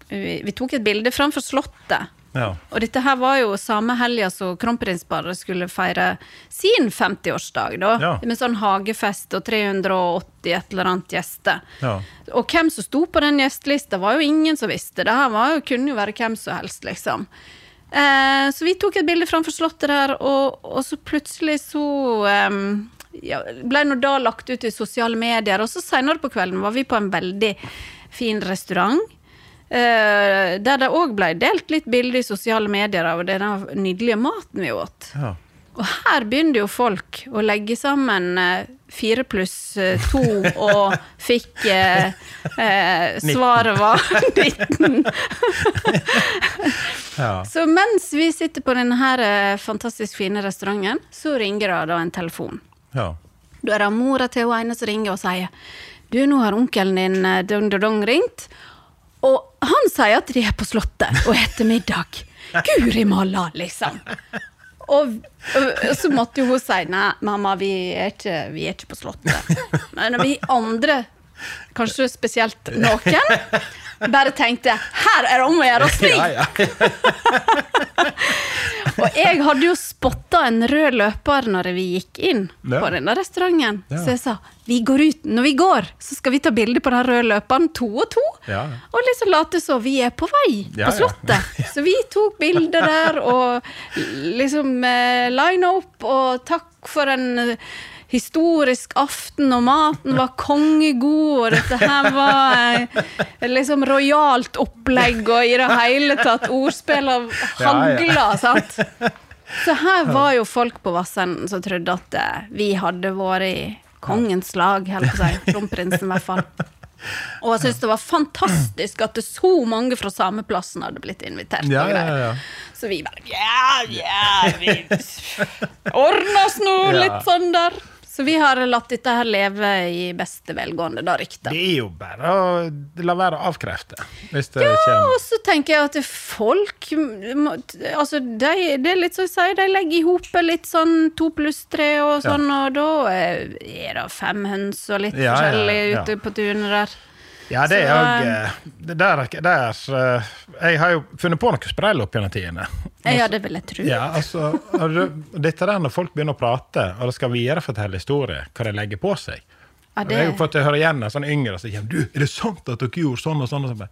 vi Vi tok et bilde framfor Slottet. Ja. Og dette her var jo samme helga som kronprinsparet skulle feire sin 50-årsdag, da. Ja. Med sånn hagefest og 380 et eller annet gjester. Ja. Og hvem som sto på den gjestelista, var jo ingen som visste. Det her var jo, kunne jo være hvem som helst, liksom. Eh, så vi tok et bilde framfor Slottet der, og, og så plutselig så em, ja, ble nå da lagt ut i sosiale medier. Og så seinere på kvelden var vi på en veldig fin restaurant. Eh, der det òg ble delt litt bilder i sosiale medier av denne nydelige maten vi åt. Ja. Og her begynner jo folk å legge sammen eh, fire pluss eh, to, og fikk eh, eh, Svaret var 19. Ja. Så mens vi sitter på denne fantastisk fine restauranten, så ringer det da en telefon. Ja. Da er det mora til hun ene som ringer og sier Du, nå har onkelen din eh, dong, dong, dong ringt, og han sier at de er på Slottet og etter middag. Guri malla, liksom. Og, og så måtte jo hun si nei, mamma, vi er ikke, vi er ikke på Slottet. Men vi andre, kanskje spesielt noen, bare tenkte her er det om å gjøre å svi! Ja, ja. Og jeg hadde jo spotta en rød løper når vi gikk inn Ja. på denne restauranten. Så jeg sa vi går ut, når vi går, så skal vi ta bilde på den røde løperen to og to. Og liksom late som vi er på vei på Slottet. Så vi tok bilder der og liksom eh, lina opp, og takk for en historisk aften, og maten var kongegod, og dette her var liksom rojalt opplegg, og i det hele tatt ordspill av hagla, sant? Så her var jo folk på Vassenden som trodde at eh, vi hadde vært i kongens lag, holdt på å si. Kronprinsen, i hvert fall. Og jeg syntes det var fantastisk at det så mange fra samme plassen hadde blitt invitert. Ja, ja, ja. Så vi bare Ja, ja, vi ordner oss nå litt sånn der. Så vi har latt dette her leve i beste velgående, da ryktet. Det er jo bare å la være å avkrefte. Hvis det Ja, kommer og så tenker jeg at folk Altså, de, det er litt som jeg sier, de legger i hop litt sånn to pluss tre og sånn, og da er det fem høns og litt Ja, ja, forskjellig ja. ute på tunet der. Ja, det er òg det der, der eh, Jeg har jo funnet på noe sprell opp gjennom tidene. Ja, det vil jeg tro. Ja, altså, dette der når folk begynner å prate, og det skal viderefortelle historier, hva de legger på seg. Ja, Jeg har jo fått høre igjen en sånn yngre som sier Du, er det sant at dere gjorde sånn og sånn? Og sånn?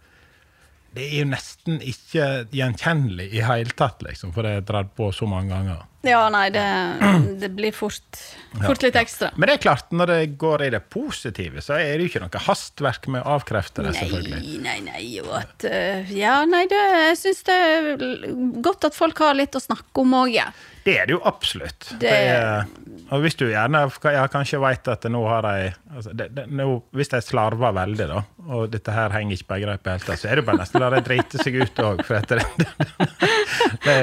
Det er jo nesten ikke gjenkjennelig i hele tatt, liksom, for det er dratt på så mange ganger. Ja, nei, det, det blir fort, fort litt ekstra. Men det er klart, når det går i det positive, så er det jo ikke noe hastverk med å avkrefte det, selvfølgelig. Nei, nei, og at eh, Ja, nei, det, jeg syns det er godt at folk har litt å snakke om òg, ja. Det er det jo absolutt. Det- Det og hvis du gjerne ja, kanskje veit at nå har de altså, det, det, nå, Hvis de slarver veldig, da, og dette her henger ikke på greip i det hele tatt, så er det bare nesten å la dem drite seg ut òg. For det, det, det,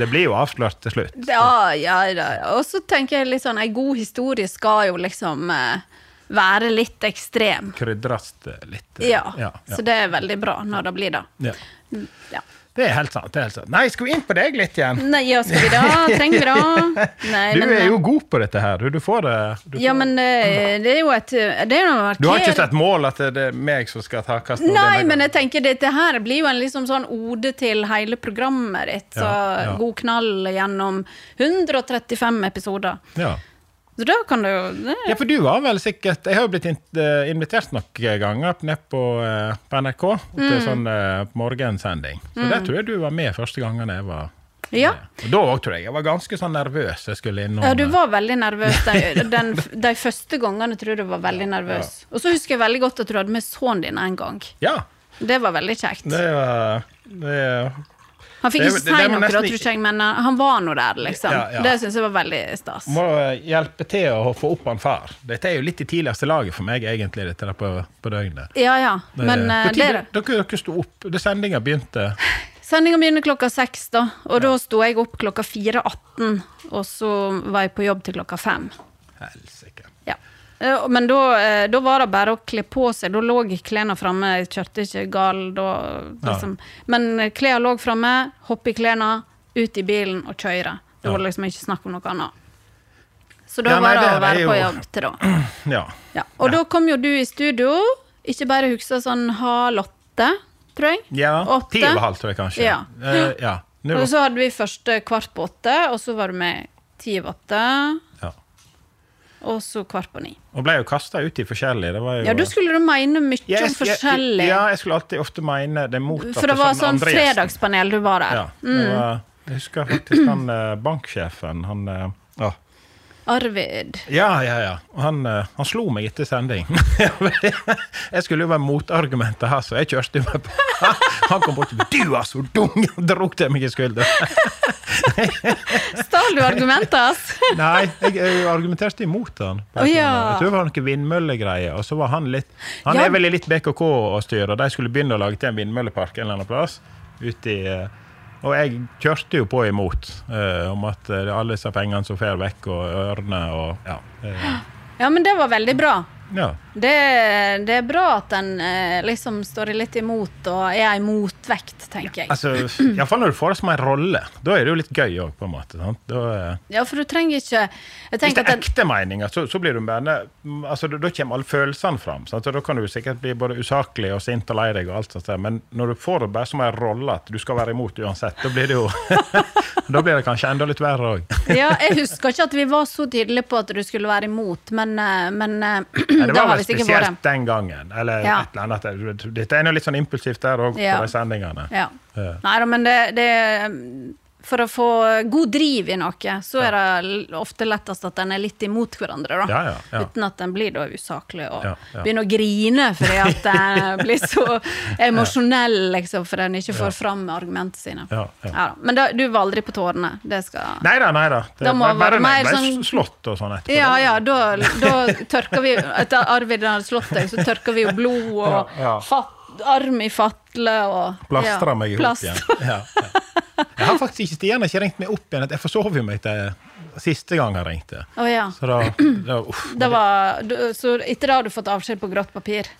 det blir jo avslørt til slutt. Ja, ja, ja. Og så tenker jeg litt sånn, ei god historie skal jo liksom eh, være litt ekstrem. Krydres litt. Ja, ja, ja. så det er veldig bra når det blir det. Ja. Ja. Det er helt sant. det er helt sant. Nei, skal vi inn på deg litt igjen? Nei, ja, skal vi da? Trenger vi da? Nei, Du men, er jo god på dette her. Du, du får det. Du, Ja, får, men eh, det er jo et Det er noe du har ikke sett mål at det er meg som skal takast nå Nei, men jeg tenker dette her blir jo en liksom sånn ode til hele programmet ditt. Så Ja, ja. god knall gjennom 135 episoder. ja. Så da kan du jo det- Ja, for du var vel sikkert Jeg har jo blitt eh, invitert noen ganger ned på, eh, på NRK til Mm. sånn eh, morgensending. Så der tror jeg du var med første gangen jeg var Ja. Og da òg tror jeg jeg var ganske sånn nervøs. Jeg skulle innom Ja, du var veldig nervøs. De, den, de første gangene tror jeg du var veldig nervøs. Og så husker jeg veldig godt at du hadde med sønnen din en gang. Ja. Det var veldig kjekt. Det var det, Han fikk ikke det- si det noe, da, tror jeg, men uh, han var nå der, liksom. Ja, ja. Det syns jeg var veldig stas. Må hjelpe til å få opp han far. Dette er jo litt i tidligste laget for meg, egentlig, dette der på, på døgnet. Ja, ja. Men uh, Hvor tid det dere, dere sto opp? Det Sendinga begynte Sendinga begynner klokka seks, da. Og da sto jeg opp klokka 4.18, og så var jeg på jobb til klokka fem. Helsike. Ja. Eh, Men da, eh, da var det bare å kle på seg. Da lå klærne framme. Jeg kjørte ikke gal da. Liksom. Men eh, klærne lå framme, hoppe i klærne, ut i bilen og kjøre. Det var liksom ikke snakk om noe annet. Så da Ja, nei, var det det å være jo- på jobb til da. Ja. Ja. Og da kom jo du i studio. Ikke bare huske sånn ha Lotte. tror jeg. Ja, Åtte. Ti over halv, tror jeg kanskje. Ja. Uh, ja. Og så hadde vi første kvart på åtte, og så var du med ti over åtte, ja. Og så kvart på ni. Og ble jo kasta ut i forskjellig. Det var jo, Ja, du skulle du mene mye jeg- om forskjellig. Ja, jeg skulle alltid ofte mene det motsatte. For det var sånn fredagspanel du var der. Ja, det var, jeg husker faktisk han eh, banksjefen, han eh. Arvid. Ja, ja, ja. Han, eh, han slo meg etter sending. jeg skulle jo være motargumentet her, så jeg kjørte jo meg på. Han kom bort og 'Du er så dum!' og dro til meg i skulderen. Stal du argumentet hans? Nei, jeg, jeg argumenterte imot han. Oh, ja. Jeg tror det var noen vindmøllegreier. Og så var han litt Han Ja. er vel i litt BKK å styre, og de skulle begynne å lage til en vindmøllepark en eller annen plass. Ute i, eh, og jeg kjørte jo på imot eh, om at eh, alle disse pengene som fer vekk, og ørene og ja. eh, Ja, men det var veldig bra. ja. Det, det er bra at en eh, liksom står litt imot og er ei motvekt, tenker jeg. Altså, Iallfall når du får det som en rolle. Da er det jo litt gøy òg, på en måte. Da, eh, Ja, for du trenger ikke hvis det er ekte meninger, så, så blir du bare altså, Da kommer alle følelsene fram. Sant? Så da kan du sikkert bli både usaklig og sint og lei deg, og alt sånt, der. men når du får det bare som en rolle at du skal være imot uansett, da blir det jo Da blir det kanskje enda litt verre òg. ja, Jeg husker ikke at vi var så tydelige på at du skulle være imot, men, eh, men Nei, Det det spesielt den gangen. Eller Ja. et eller annet. Dette er jo litt sånn impulsivt der òg, på de sendingene. Ja. Ja. Nei da, men det, det For å få god driv i noe, så er det ofte lettest at en er litt imot hverandre, da. Ja, ja, ja. Uten at en blir da usaklig og begynner å grine fordi at en blir så emosjonell, liksom, fordi en ikke får fram argumentene sine. Ja, ja. da. Men da, du var aldri på tårene. Det skal Nei da, nei da. Det Da må bare mer sånn- slått og sånn etterpå. Ja, ja, da, da tørker vi Etter Arvid hadde slått deg, så tørker vi jo blod og Ja, ja. Fat, arm i fatle og Plastra ja, meg i hop igjen. Ja, ja. Jeg har faktisk ikke Stian ikke ringt meg opp igjen. Jeg forsov jo meg til siste gang han ringte. Oh, ja. Så da, da uff. Det var, du, så etter det har du fått avskjed på grått papir?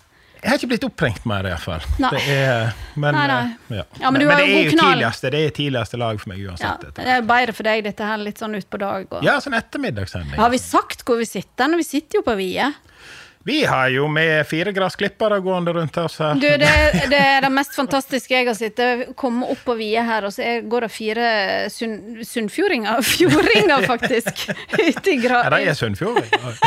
Jeg har ikke blitt oppringt mer, iallfall. Nei. Det er, men, Nei, nei. eh, Ja. Ja, men men, men det er jo tidligste, det er tidligste lag for meg Ja, uansett. det er bedre for deg, dette her litt sånn utpå dag. Og... Ja, sånn ettermiddagssending. Har vi sagt hvor vi sitter? Vi sitter jo på Vie. Vi har jo med fire gressklippere gående rundt oss her. Du, det, det er det mest fantastiske jeg har sett. Komme opp på Vie her, og så går det fire sund, sunnfjordinger Fjordinger, faktisk! Ute i, gra, Ja, de er sunnfjordinger.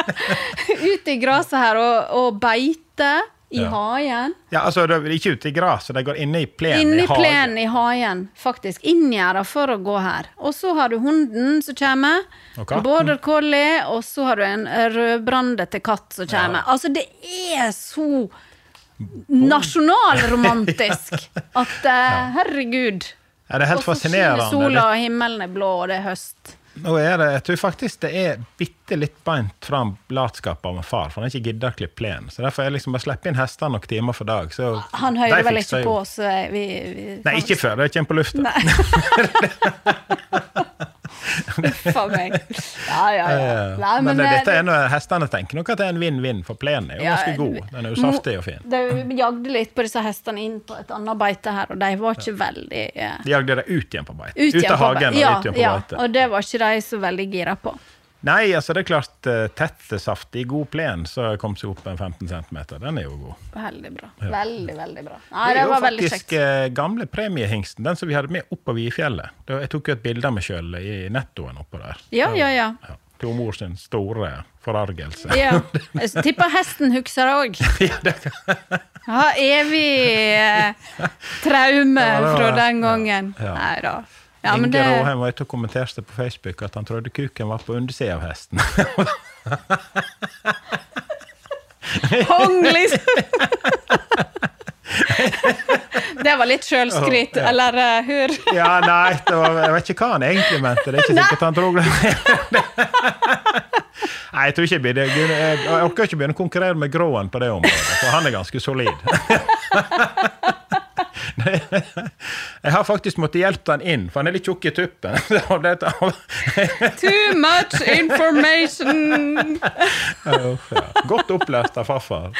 ut i gresset her og, og beiter i Ja. hagen. Ja, altså, de er ikke ute i gresset, de går inne i plenen inne i hagen. plenen i hagen, faktisk. Inngjerda for å gå her. Og så har du hunden som kommer. Okay. Border collie, og så har du en rødbrandete katt som kommer. Altså, det er så nasjonalromantisk at uh, herregud. Ja, det er helt Og så fascinerende. skinner sola, og himmelen er blå, og det er høst. Nå er det, jeg tror faktisk det er bitte litt beint fram latskap av en far, for han har ikke gidda å klippe plenen. Så derfor er jeg liksom bare slippe inn hestene noen timer for dag. Så Han hører vel ikke på, vi Nei, ikke før det kommer på lufta. Uff a meg. Ja, ja, ja. Nei, men, eh, dette er noe, hestene tenker nok at det er en vinn-vinn, for plenen er jo Ja, ganske god. Den er jo saftig og fin. De jagde litt på disse hestene inn på et annet beite her, og de var ikke veldig eh, De jagde dem ut igjen på beite. ut av hagen og ja, ut igjen på ja, beite. Og det var ikke de så veldig gira på. Nei, altså det er klart tett saft i god plen så kom seg opp en 15 cm. Den er jo god. Veldig bra. Veldig, veldig bra. Nei, det det var jo kjekt. Det faktisk jo faktisk gamle premiehingsten, den som vi hadde med oppover i Vifjellet. Jeg tok jo et bilde av meg sjøl i nettoen oppå der. Ja, ja, ja. Ja, til mor sin store forargelse. ja. Jeg tipper hesten husker det òg. Ja, det- Har evig eh, traume Ja, fra den gangen. ja. Nei da. Ja, men Inge det Råheim var ute og kommenterte på Facebook at han trodde kuken var på undersida av hesten. Hong, liksom Det var litt sjølskryt, eller uh, hur? ja, nei, det var, jeg vet ikke hva han egentlig mente. Det er ikke sikkert han tror det. Nei, jeg tror ikke jeg blir det. Jeg orker ikke begynne å konkurrere med Gråen på det området, for han er ganske solid. Jeg har faktisk måttet hjelpe han inn, for han er litt tjukk i tuppen. Too much information! Godt opplært av farfar.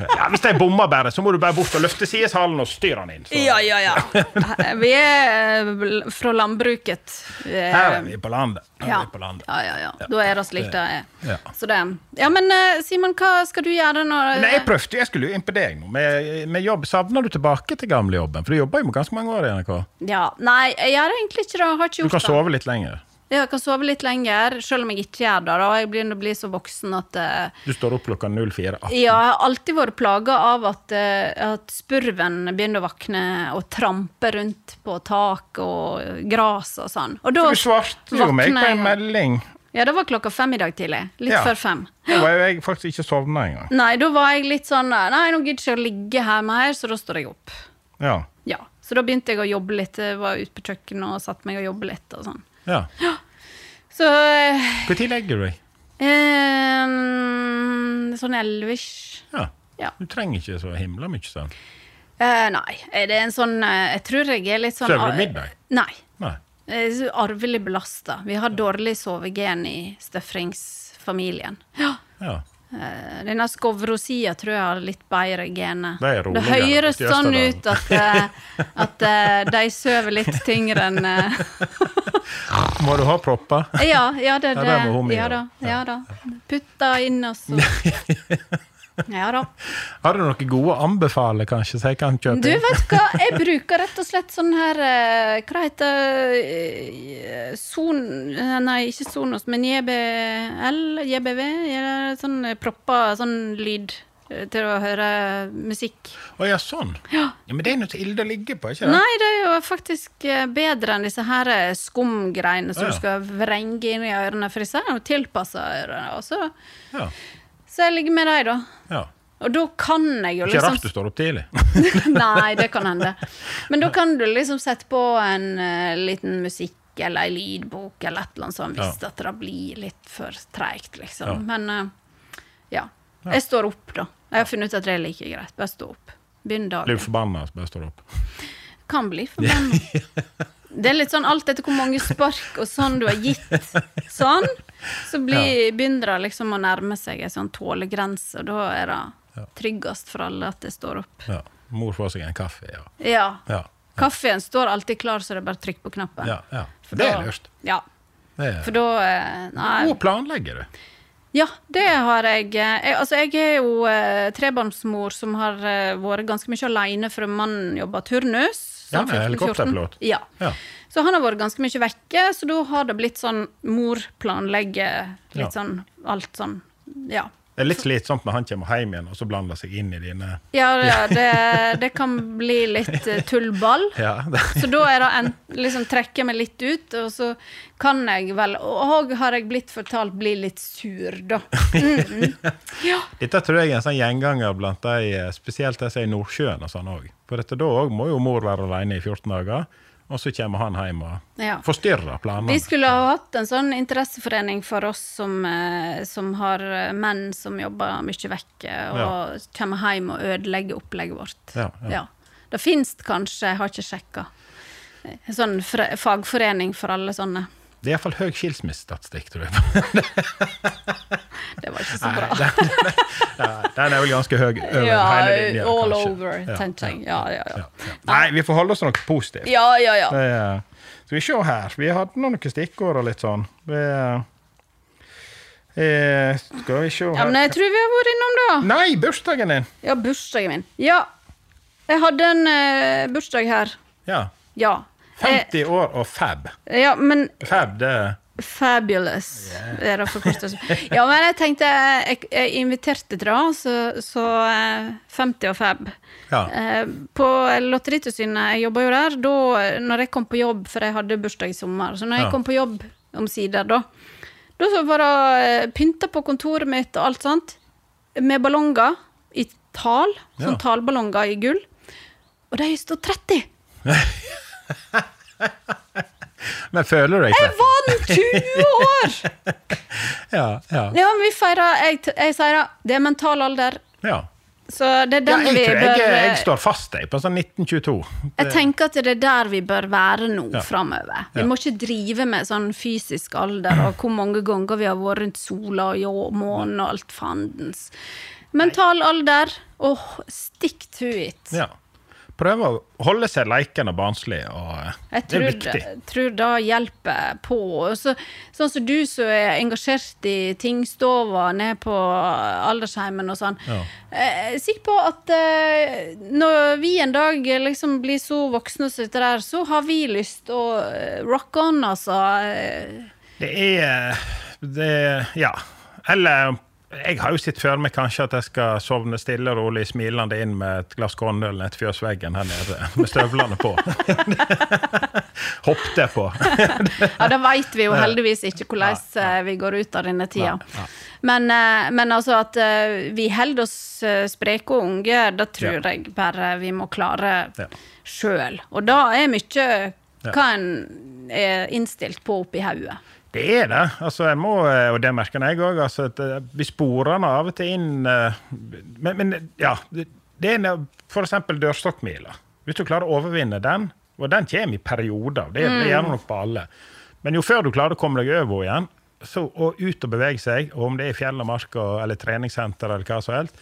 Det Ja, Hvis de bommer bare, så må du bare bort og løfte sideshallen og styre den inn. Så. Ja, ja, ja. Vi er eh, fra landbruket. Vi er- Her er vi på landet. Ja. vi på landet. ja, ja, ja. Da er det slik det er. Ja. Så det Ja, men eh, Simon, hva skal du gjøre når Nei, jeg prøvde, jeg skulle jo inn på deg nå. Med, med jobb, Savner du tilbake til gamlejobben? For du jobber jo med ganske mange år i NRK. Ja, Nei, jeg gjør egentlig ikke det. Jeg har ikke Du kan sove litt lenger. Ja, Jeg kan sove litt lenger, selv om jeg ikke gjør det. da. Jeg begynner å bli så voksen at uh, Du står opp klokka 04.18. Ja, jeg har alltid vært plaga av at, uh, at spurven begynner å våkne og trampe rundt på tak og gras og sånn. Og da Du svarte jo meg på en melding. Ja, det var klokka fem i dag tidlig. Litt Ja. før fem. Da var jeg faktisk ikke sovna engang. Nei, da var jeg litt sånn Nei, nå gidder jeg ikke å ligge her mer, så da står jeg opp. Ja. Ja. Så da begynte jeg å jobbe litt. Jeg var ute på kjøkkenet og satte meg og jobbe litt og sånn. Ja. Så eh, Når legger du deg? eh, Sånn elleve-ish. Ja. Ja. Du trenger ikke så himla mye sånn. Eh, nei, er det en sånn eh, Jeg tror jeg er litt sånn Sover du middag? Nei. Nei. Er arvelig belasta. Vi har dårlig sovegen i Støfringsfamilien. Ja. Ja. Eh, Denne Skovro-sida tror jeg har litt bedre gener. Det, Det høres sånn ut at, eh, at eh, de sover litt tyngre enn Må du ha propper? Ja, ja, det, Ja, det, det må hun ja, da, ja da. Putta inn, og så Ja da. Har du noen gode å anbefale, kanskje, så jeg kan kjøpe Du, vet hva? Jeg bruker rett og slett sånn her eh, Hva heter det Son... eh, Nei, ikke Sonos, men JBL? JBV? Sånn eh, propper sånn lyd eh, til å høre musikk. Å ja, sånn? Ja. Men det er noe ille å ligge på, ikke det? Nei, det er jo faktisk eh, bedre enn disse her eh, skumgreiene som Ja. du skal vrenge inn i ørene, for disse er jo tilpassa ørene. Og så, Ja. Så jeg ligger med deg, da. ja. Og da kan jeg jo liksom Ikke liksom rart du står opp tidlig. Nei, det kan hende. Men da kan du liksom sette på en uh, liten musikk eller ei lydbok eller et eller annet sånt hvis Ja. at det blir litt for treigt, liksom. Ja. Men uh, ja. Jeg står opp, da. Jeg har funnet ut at det er like greit. Bare stå opp. Begynn Blir dagen. du forbanna, så bare står opp. Kan bli forbanna. Det er litt sånn alt etter hvor mange spark og sånn du har gitt, sånn, så blir, begynner det liksom å nærme seg en sånn tålegrense, og da er det tryggest for alle at det står opp. Ja. Mor får seg en kaffe, ja. Ja. Ja. Kaffen står alltid klar, så det er bare å trykke på knappen. ja, ja. For Det er lurt. Ja, er for da eh, Nei. Hvor planlegger du. Ja, det har jeg. eh, jeg altså, jeg er jo eh, trebarnsmor som har eh, vært ganske mye aleine for mannen jobber turnus. Ja, han 14-14. helikopterpilot. Ja. Ja. Så han har vært ganske mye vekke, så da har det blitt sånn mor planlegger litt Ja. sånn alt sånn Ja. Det er litt slitsomt når han kommer hjem igjen og så blander seg inn i dine Ja, ja det, det kan bli litt eh, tullball. Ja, Så da er det en, liksom trekker meg litt ut, og så kan jeg vel Og har jeg blitt fortalt bli litt sur, da. Mm, Ja. Dette tror jeg er en sånn gjenganger blant de, eh, spesielt de som er i Nordsjøen og sånn òg. For dette, da òg må jo mor være alene i 14 dager, og så kommer han hjem og Ja. forstyrrer planene. Vi skulle ha hatt en sånn interesseforening for oss som, eh, som har eh, menn som jobber mye vekk, og kommer hjem og ødelegger opplegget vårt. Ja, ja. Det fins kanskje, jeg har ikke sjekka, en sånn fagforening for alle sånne. Det er iallfall høy skilsmissestatistikk, tror jeg. Det var ikke så bra. Nei, Den er vel ganske høy over ja, hele linja, all kanskje. over, Ja, jeg. Ja, ja, ja. ja. Nei, vi får holde oss til noe positivt. Ja, ja, ja. Det skal vi se her. Vi hadde noen stikkord og litt sånn. Vi, eh, skal vi se Ja, her men jeg tror vi har vært innom det. Nei, bursdagen din! Ja, bursdagen min. Ja. Jeg hadde en eh, bursdag her. Ja. Ja. Eh, 50 år og fab. ja, men Fab, det er Fabulous er det forkortet. Ja, men jeg tenkte Jeg, jeg inviterte til det, så, så eh, 50 og fab. Ja. Eh, På Lotteritilsynet, jeg jobba jo der, da når jeg kom på jobb, for jeg hadde bursdag i sommer, så når Ja. jeg kom på jobb omsider, da da så var det eh, pynta på kontoret mitt og alt sånt, med ballonger i tal, sånn talballonger i gull, og de sto 30! Men føler du deg Jeg vant 20 år! Ja, ja. Ja, men vi feirer Jeg, jeg sier det. Det er mental alder. ja. Så det er Ja, jeg, vi bør jeg, jeg står fast jeg, på sånn 1922. Jeg tenker at det er der vi bør være nå Ja. framover. Vi Ja. må ikke drive med sånn fysisk alder og hvor mange ganger vi har vært rundt sola og månen og alt fandens. Mental alder, åh, stick to it. Ja. Prøve å holde seg leken og barnslig. Og, jeg tror, det er viktig. Jeg tror det hjelper på. Så, sånn som du som er engasjert i tingstova nede på aldersheimen og sånn. Ja. Jeg er sikker på at eh, når vi en dag liksom blir så voksne som dette der, så har vi lyst å eh, rock on, altså. Eh, Det er det, Ja. Eller jeg har jo sett for meg kanskje at jeg skal sovne stille og rolig smilende inn med et glass kornøl ned til fjøsveggen her nede, med støvlene på. Hopp det på. Ja, da veit vi jo heldigvis ikke hvordan eh, vi går ut av denne tida. Men, eh, men altså at eh, vi holder oss spreke og unge, det tror jeg bare vi må klare Ja. sjøl. Og da er mye hva en er innstilt på oppi hodet. Det er det. altså jeg må, Og det merker jeg òg. Altså, eh, vi sporer nå av og til inn eh, Men, men ja. Det, er f.eks. dørstokkmila. Hvis du klarer å overvinne den, og den kommer i perioder, det, det gjør den nok på alle, men jo før du klarer å komme deg over igjen, så, og ut og bevege seg, og om det er i fjell og mark eller treningssenter eller hva som helst,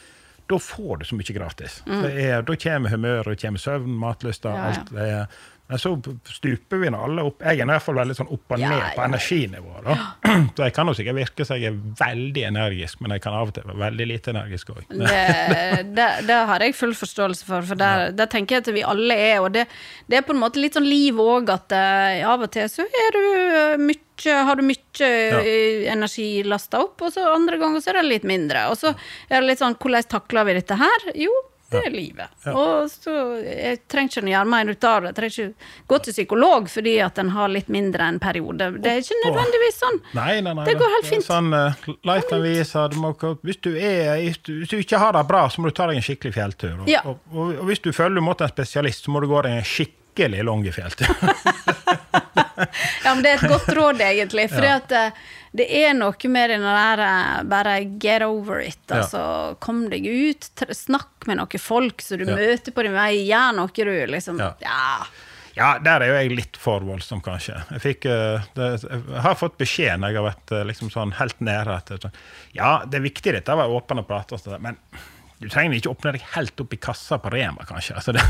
da får du så mye gratis. Det er, da kommer humøret, søvn, matlysta, Ja, ja. alt. Men så stuper vi nå alle opp. Jeg er i hvert fall veldig sånn opp og Ja, ned på ja. energinivået. da. Så jeg kan jo sikkert virke som jeg er veldig energisk, men jeg kan av og til være veldig lite energisk òg. Det, det, det har jeg full forståelse for, for der, der tenker jeg at vi alle er. Og det, det er på en måte litt sånn liv òg, at eh, av og til så er du eh, mye, har du mye ja. energi lasta opp, og så andre ganger så er det litt mindre. Og så er det litt sånn hvordan takler vi dette her? Jo, det er livet. Og så Jeg trenger ikke å gjøre mer ut av det. Jeg trenger ikke gå til psykolog fordi at en har litt mindre en periode. Det er ikke nødvendigvis sånn. Nei, nei, nei. Det går helt fint. Sånn, uh, life kan vise at du må, hvis, du er, hvis, du, ikke har det bra, så må du ta deg en skikkelig fjelltur. Og, Ja. og, og, og hvis du du må en spesialist, så må du gå deg en skikkelig lang fjelltur. Ja, men det er et godt råd, egentlig. For det er noe med den der eh, bare get over it. Ja. Altså, kom deg ut, snakk med noen folk som du Ja. møter på din vei, gjør noe du liksom Ja. Ja. Ja, der er jo jeg litt for voldsom, kanskje. Jeg, fikk, eh, det, jeg har fått beskjed når jeg har vært eh, liksom sånn helt nede at sånn, Ja, det er viktig dette å være åpen og prate, og sånt, men du trenger ikke åpne deg helt opp i kassa på Rema, kanskje. Altså, det,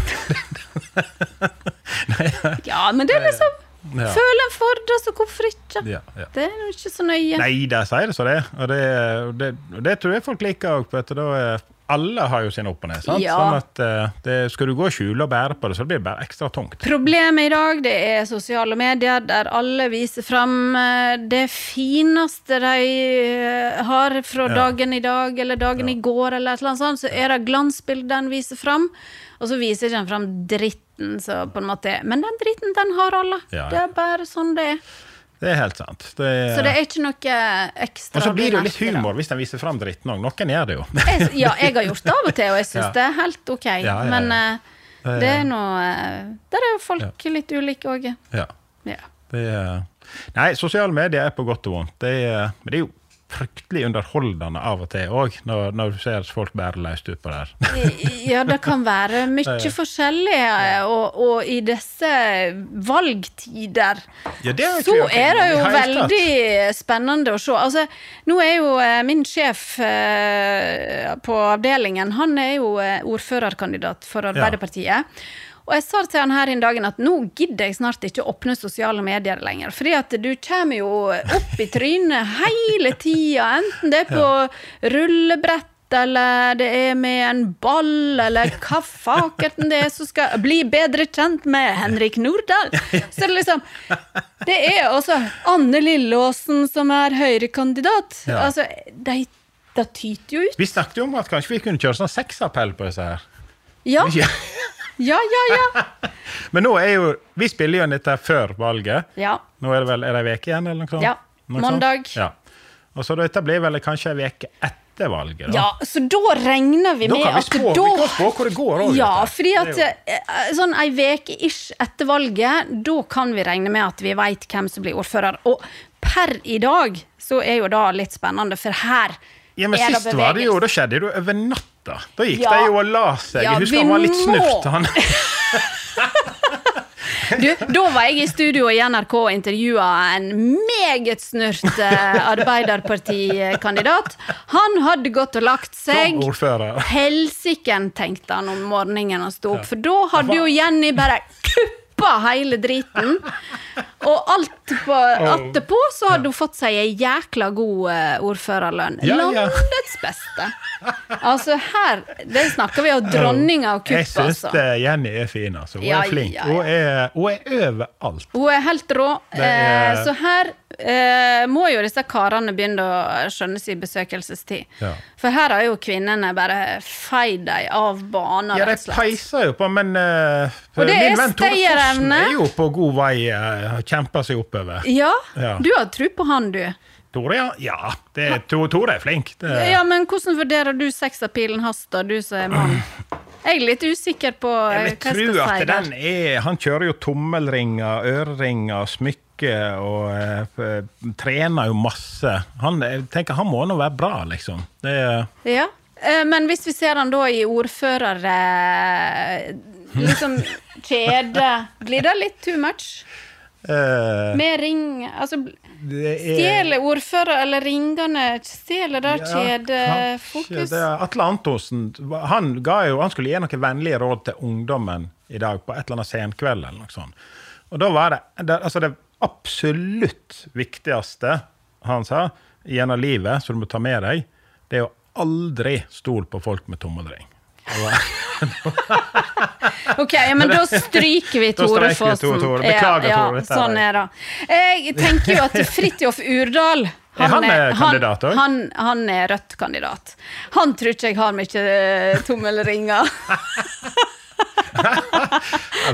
ja, men det er liksom Ja. Føler en for det, så hvorfor ikke? ja, ja. Det er jo ikke så nøye. Nei, de sier det så det. Og det, det, det tror jeg folk liker òg. Alle har jo sin opp og ned. sant? Ja. Sånn at eh, det, Skal du gå og skjule og bære på det, så blir det bare ekstra tungt. Problemet i dag det er sosiale medier, der alle viser fram eh, det fineste de eh, har fra Ja. dagen i dag eller dagen i går, eller et eller annet sånt. Så er det glansbildet den viser fram, og så viser ikke den fram dritten. Så på en måte, Men den dritten, den har alle. Ja, ja. Det er bare sånn det er. Det er helt sant. Det er, Så det er ikke noe ekstra. og så blir det jo litt humor hvis de viser fram dritten òg. Noen gjør det jo. Jeg, ja, jeg har gjort det av og til, og jeg syns Ja. det er helt ok. Ja. Men uh, det er nå eh, Der er jo folk litt ulike òg. Ja. Ja. Det er, nei, sosiale medier er på godt og vondt. Det er, men det er jo fryktelig underholdende av og til òg, når, når du ser folk bære løst utpå der. Ja, det kan være mye forskjellig, og, og i disse valgtider Ja, er så er det jo veldig spennende å se. Altså, nå er jo eh, min sjef eh, på avdelingen, han er jo eh, ordførerkandidat for Arbeiderpartiet. Og jeg sa til han her en dagen at nå gidder jeg snart ikke åpne sosiale medier lenger. Fordi at du kommer jo opp i trynet hele tida, enten det er på rullebrett eller det er med en ball, eller hva fakerten det er som skal bli bedre kjent med Henrik Nordahl. Så det liksom Det er også Anne Lillåsen som er Høyre-kandidat. Ja. Altså, de, de tyter jo ut. Vi snakket jo om at kanskje vi kunne kjøre sånn sexappell på disse her. Ja, Ja. ja, ja. Men nå er jo Vi spiller jo dette før valget. ja. Nå er det vel er det en uke igjen, eller noe sånt? Ja, Noe sånt? Ja. Og så dette blir vel kanskje en uke etter valget, da. Ja, så da regner vi Da med kan vi at spå, da vi kan spå hvor det går òg. Ja, fordi at eh, sånn ei uke ish etter valget, da kan vi regne med at vi veit hvem som blir ordfører. Og per i dag så er jo da litt spennende, for her Ja, men det sist var det jo, da skjedde det jo over natta. Da gikk Ja. de jo og la seg. Ja, jeg husker han var litt snurt. Han. Du, da var jeg i studio i NRK og intervjua en meget snurt eh, Arbeiderpartikandidat. Han hadde gått og lagt seg. Helsiken, tenkte han om morgenen han sto opp, for da hadde jo Jenny bare kuppa hele driten. Og alt på, attpå så hadde hun fått seg ei jækla god eh, ordførerlønn. Ja, ja. Landets beste. Altså her Det snakker vi om dronninga Jeg kupp, syns altså. det- Jenny er fin, altså. Hun Ja, er flink. Hun, er, hun er overalt. Hun er helt rå. Er- Eh, så her eh, må jo disse karene begynne å skjønne sin besøkelsestid. Ja. For her har jo kvinnene bare feid dem av banen, Ja, de peiser jo på, men eh, min venn Tore Fossen er jo på god vei. Eh, kjemper seg oppover. Ja, Ja. du har tro på han, du. Tore, ja. ja det, Tore, Tore er flink. Det, Ja, Men hvordan vurderer du sexappealen hans, da, du som er mann? Jeg er litt usikker på eh, Jeg hva jeg skal si. at der. den er Han kjører jo tommelringer, øreringer, smykker og uh, trener jo masse. Han, jeg tenker han må nå være bra, liksom. Det uh... Ja. Men hvis vi ser han da i ordfører... Liksom kjede Blir det litt too much? Med ring Altså, er- stjeler ordfører eller ringene Stjeler det Ja, kjedefokus? er Atle Antonsen han, jo, han skulle gi noen vennlige råd til ungdommen i dag på et eller annet senkveld. eller noe sånt. Og da var det, det, altså det absolutt viktigste han sa gjennom livet, som du må ta med deg, det er å aldri stole på folk med tommelring. Ok, ja, men da stryker vi Tore Fossen. Beklager, ja, Tore, Ja, sånn er det. Jeg tenker jo at Fridtjof Urdal Er han, er, kandidat også? han, han er Rødt-kandidat. Han tror ikke jeg har mye eh, tommelringer.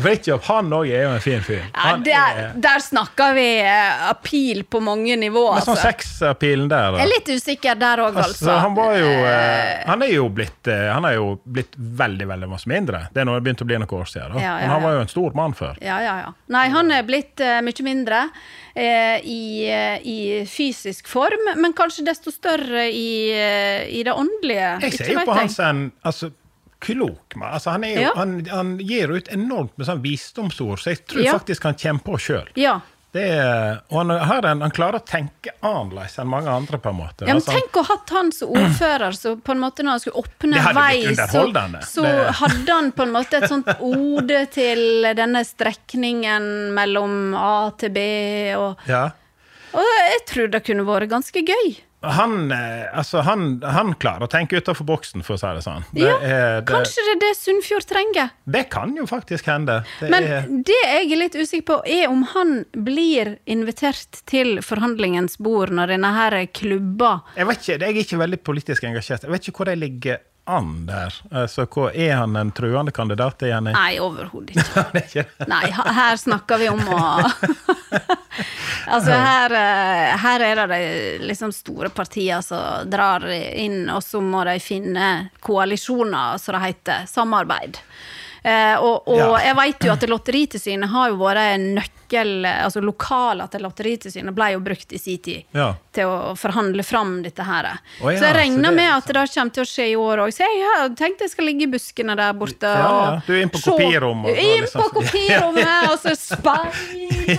Fridtjof han òg er jo en fin fyr. Ja, der, er, der snakker vi Apil appeal på mange nivåer, men sånn altså. sexappealen der, Jeg er litt usikker der òg, altså. Altså, han var jo eh, Han er jo blitt eh, Han er jo blitt veldig, veldig masse mindre. Det er nå begynt å bli noen år siden. Da. Ja, ja, Men han var jo en stor mann før. Ja, ja, ja. Nei, han er blitt eh, mye mindre eh, i, eh, i fysisk form, men kanskje desto større i, eh, i det åndelige. Jeg ser jo på han som altså, klok mann. Altså, han, er jo, Ja. han, han gir ut enormt med sånn visdomsord, så jeg tror Ja. faktisk han kommer på sjøl. Ja. Og han, har en, han klarer å tenke annerledes enn mange andre, på en måte. Ja, men Altså, tenk å ha hatt han som ordfører, så på en måte når han skulle åpne vei, så, så hadde han på en måte et sånt ode til denne strekningen mellom A til B, og, ja. og jeg tror det kunne vært ganske gøy. Han, eh, altså, han, han klarer å tenke utenfor boksen, for å si det sånn. Det, Ja, er, det, Kanskje det er det Sunnfjord trenger. det kan jo faktisk hende. Det Men er, det jeg er litt usikker på, er om han blir invitert til forhandlingens bord når denne her klubba jeg, vet ikke, jeg er ikke veldig politisk engasjert. Jeg vet ikke hvor de ligger an der. Altså, hva, er han en truende kandidat? Han, Nei, overhodet ikke. Nei, her snakker vi om å Altså, her, eh, her er det de liksom store partier som drar inn, og så må de finne koalisjoner, som det heter. Samarbeid. Eh, og og Ja. jeg vet jo at Lotteritilsynet har jo vært en nøkkel Altså lokalet til Lotteritilsynet ble jo brukt i sin tid Ja. til å forhandle fram dette her. Oh, ja, så jeg så regner det- med at det kommer til å skje i år òg. Så jeg har tenkt jeg skal ligge i buskene der borte. Og Du er inn på kopirommet Inn liksom- på kopirommet, og så speil.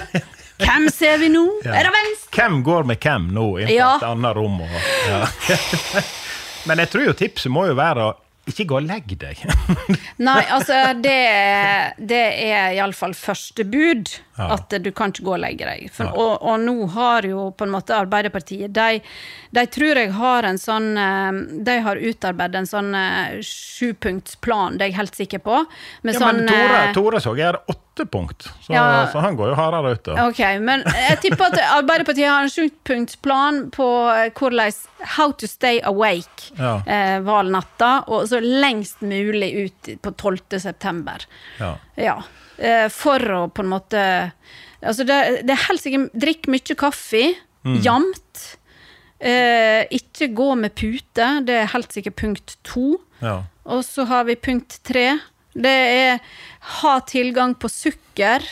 Hvem ser vi nå? Er det venstre? Hvem går med hvem nå inn på et annet rom? Og, ja. Men jeg tror jo tipset må jo være å ikke gå og legg deg. Nei, altså, det, det er iallfall første bud. Ja. At du kan ikke gå og legge deg. For, og, og nå har jo på en måte Arbeiderpartiet De, de tror jeg har en sånn eh, De har utarbeidet en sånn eh, sjupunktsplan, det er jeg helt sikker på. Ja, sånn men Tore, eh, Tore så jeg hadde åtte punkt, så, Ja. så han går jo hardere ut. da. Ok, men jeg tipper at Arbeiderpartiet har en sjupunktsplan på hvordan How to stay awake Ja. eh, valnatta, og så lengst mulig ut på 12. september. Ja. Ja. Eh, for å på en måte Altså, det, det er helt sikkert Drikk mye kaffe. Mm. Jamt. Eh, ikke gå med pute. Det er helt sikkert punkt to. Ja. Og så har vi punkt tre. Det er ha tilgang på sukker.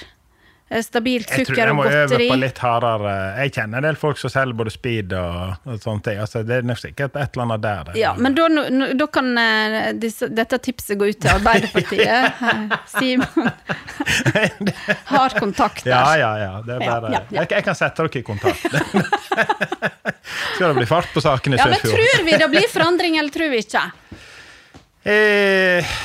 Eh, stabilt Jeg tror jeg og må øve godteri. på litt hardere Jeg kjenner en del folk som selger både speed og, og ting. Altså, det er sikkert et eller annet der. Ja, men da, da kan eh, disse, dette tipset gå ut til Arbeiderpartiet. Eh, Simon har kontakter. Ja, ja, ja. Det bare, ja, ja. Jeg, jeg kan sette dere i kontakt. Skal det bli fart på saken i Ja, men tror vi det blir forandring, eller tror vi ikke? Eh,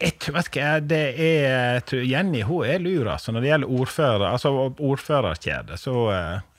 jeg ikke, det er Jenny hun er lur, altså, når det gjelder ordfører, altså ordførerkjede. Så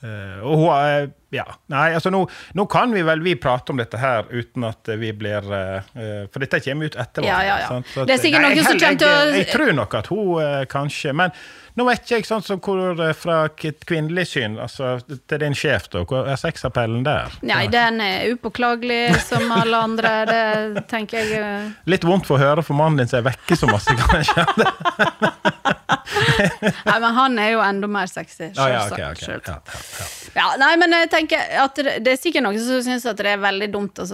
eh, Og hun er Ja. Nei, altså nå, nå kan vi vel vi prate om dette her uten at vi blir eh, For dette kommer ut etter Ja, ja, ja. at- Det er sikkert noen som kommer til å- jeg, jeg tror nok at hun uh, kanskje Men nå vet ikke jeg sånn som hvor fra et kvinnelig syn, altså til din sjef, da, hvor er sexappellen der? Nei, den er upåklagelig som alle andre. Det tenker jeg. Litt vondt for å høre for mannen din som er vekke så masse, kanskje. Nei, men han er jo enda mer sexy. Ja, ja, okay, okay. Selv. Ja, ja, ja. Ja, nei, men jeg tenker at det, det er sikkert noen som syns at det er veldig dumt å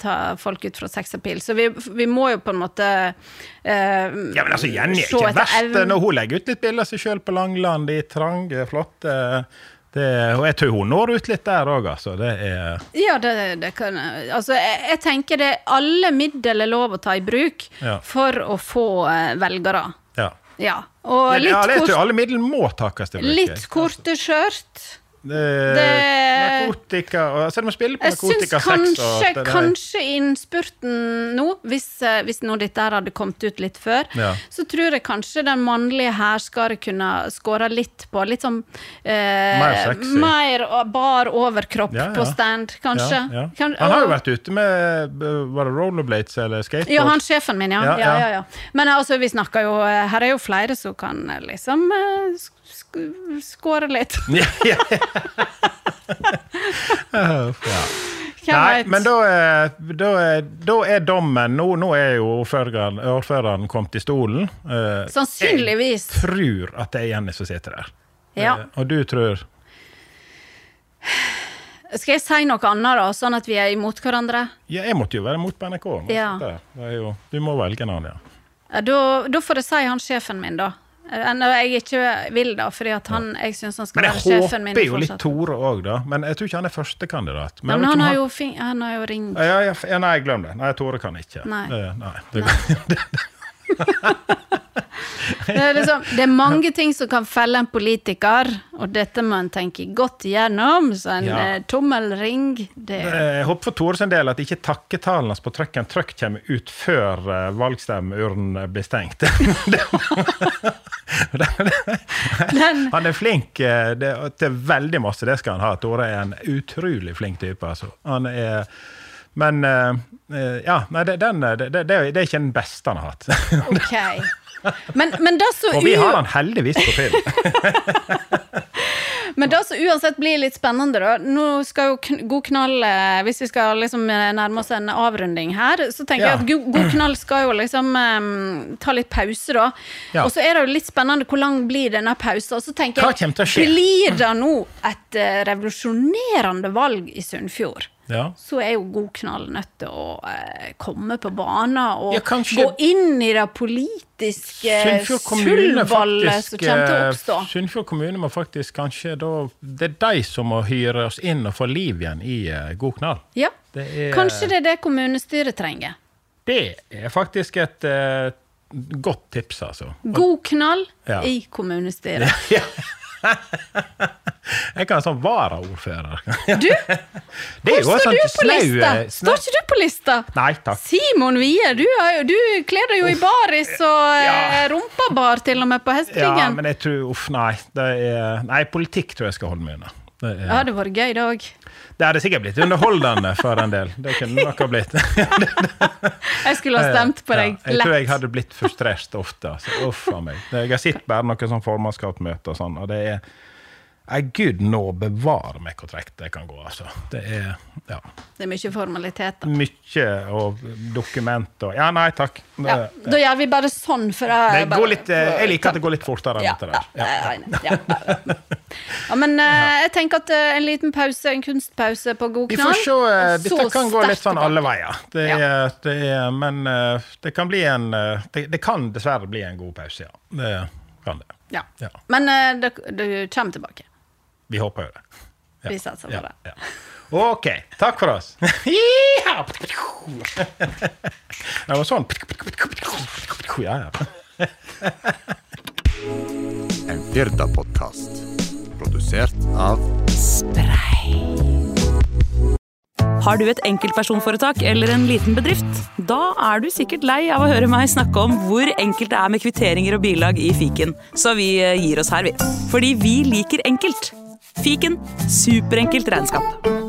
ta folk ut fra sexappeal, så vi, vi må jo på en måte uh, Ja, men altså, Jenny er ikke verst evnen. når hun legger ut litt bilder av seg sjøl på Langland i trange, flotte det, Og jeg tror hun når ut litt der òg, altså. Det er Ja, det, det kan Altså, jeg, jeg tenker det alle middel er lov å ta i bruk Ja. for å få eh, velgere. Ja. Ja. Og litt, ja, tror kort, alle middel må bruk. litt korte skjørt. Det, Det- narkotika og, altså, De må spille på narkotika, sex kanskje, og alt det kanskje innspurten nå, hvis, eh, hvis nå dette her hadde kommet ut litt før, Ja. så tror jeg kanskje den mannlige hærskare kunne skåra litt på litt sånn eh, Mer sexy. mer bar overkropp Ja, ja. på stand, kanskje. Kan- Han har jo vært ute med Var det rollerblades eller skateboard? Ja, han sjefen min, ja. Ja, ja, ja. ja, ja. Men altså, vi snakker jo Her er jo flere som kan eh, liksom eh, sk sk skåre litt. ja, Nei, men da, er- da, er- da er dommen Nå, nå er jo ordføreren, ordføreren kommet i stolen. Eh, Sannsynligvis. Jeg tror at det er Jenny som sitter der. Ja. Eh, og du tror Skal jeg si noe annet, da, sånn at vi er imot hverandre? Ja, jeg måtte jo være imot på NRK. Ja. Det jo, du må velge en annen, ja. Ja, Da, da får jeg si han sjefen min, da. Eh, Når jeg ikke vil, da, fordi at han, jeg syns han skal være sjefen min. Men jeg håper jo litt. Tore òg, da. Men jeg tror ikke han er førstekandidat. Men, men han har fin han har jo ringt. ja, ja, ja, Nei, glem det. Nei, Tore kan ikke. Nei. Eh, nei. Det, Det er, liksom, det er mange ting som kan felle en politiker, og dette må en tenke godt igjennom. Så en Ja. eh, tommelring det, Jeg håper for Tore sin del at ikke takketalen hans på trøkken Trøkk kommer ut før uh, valgstemmeurnen blir stengt. Han er flink eh, det, til veldig masse, det skal han ha. Tore er en utrolig flink type. Altså. Han er Men eh, eh, ja, nei, den, det, det, det er ikke den beste han har hatt. ok. Men, men Og vi har han heldigvis på film. Men det som uansett blir litt spennende, da Nå skal jo God knall eh, Hvis vi skal liksom eh, nærme oss en avrunding her, så tenker Ja. jeg at God knall skal jo liksom um, ta litt pause, da. Ja. Og så er det jo litt spennende hvor lang blir denne pausen. Og så tenker jeg, blir det nå et eh, revolusjonerende valg i Sunnfjord? Ja. Så er jo God knall nødt til å eh, komme på banen og Ja, kanskje- gå inn i det politiske faktisk som kommer til å eh, oppstå. Sunnfjord kommune må faktisk kanskje da Det er de som må hyre oss inn og få liv igjen i eh, God knall. Ja. Det er, Kanskje det er det kommunestyret trenger. Det er faktisk et eh, godt tips, altså. God knall Ja. i kommunestyret. Jeg kan ha sånn varaordfører. Du, Det hvor står sånn du på lista? eh, Står ikke du på lista? Nei takk. Simon Wie, du, du kler deg jo i baris og Ja. rumpabar til og med på Ja, men jeg tror Uff, nei. Det er, nei, politikk tror jeg skal holde meg unna. Det, Det er, hadde vært gøy, det òg. det hadde sikkert blitt underholdende for en del. Det kunne nok ha blitt. Jeg skulle ha stemt på deg Ja, jeg tror jeg hadde blitt frustrert ofte. Altså. Uff a meg. Jeg har sett bare noen sånn formannskapsmøter og sånn, og det er Nei, gud nå bevare meg hvor tregt det kan gå, altså. Det er ja, Det er mye formaliteter. mye og dokument og Ja, nei takk. Det, Ja, da gjør vi bare sånn, for det jeg bare, litt, eh, jeg liker at det går litt fortere enn ja, dette der. Ja. ja, men eh, jeg tenker at eh, en liten pause, en kunstpause på God knall Vi får se. Dette kan gå litt sånn alle veier. Det det men det kan bli en det, det kan dessverre bli en god pause, ja. Det Kan det. Ja. Ja. Men uh, du, du kommer tilbake. Vi håper jo det. Ja. Vi satser på det. ja. Ok, takk for oss. Det var sånn Ja, ja. En Firda-podkast. Produsert av Har du et enkeltpersonforetak eller en liten bedrift? Da er du sikkert lei av å høre meg snakke om hvor enkelt det er med kvitteringer og bilag i fiken, så vi eh, gir oss her, vi. Fordi vi liker enkelt. Fiken superenkelt regnskap.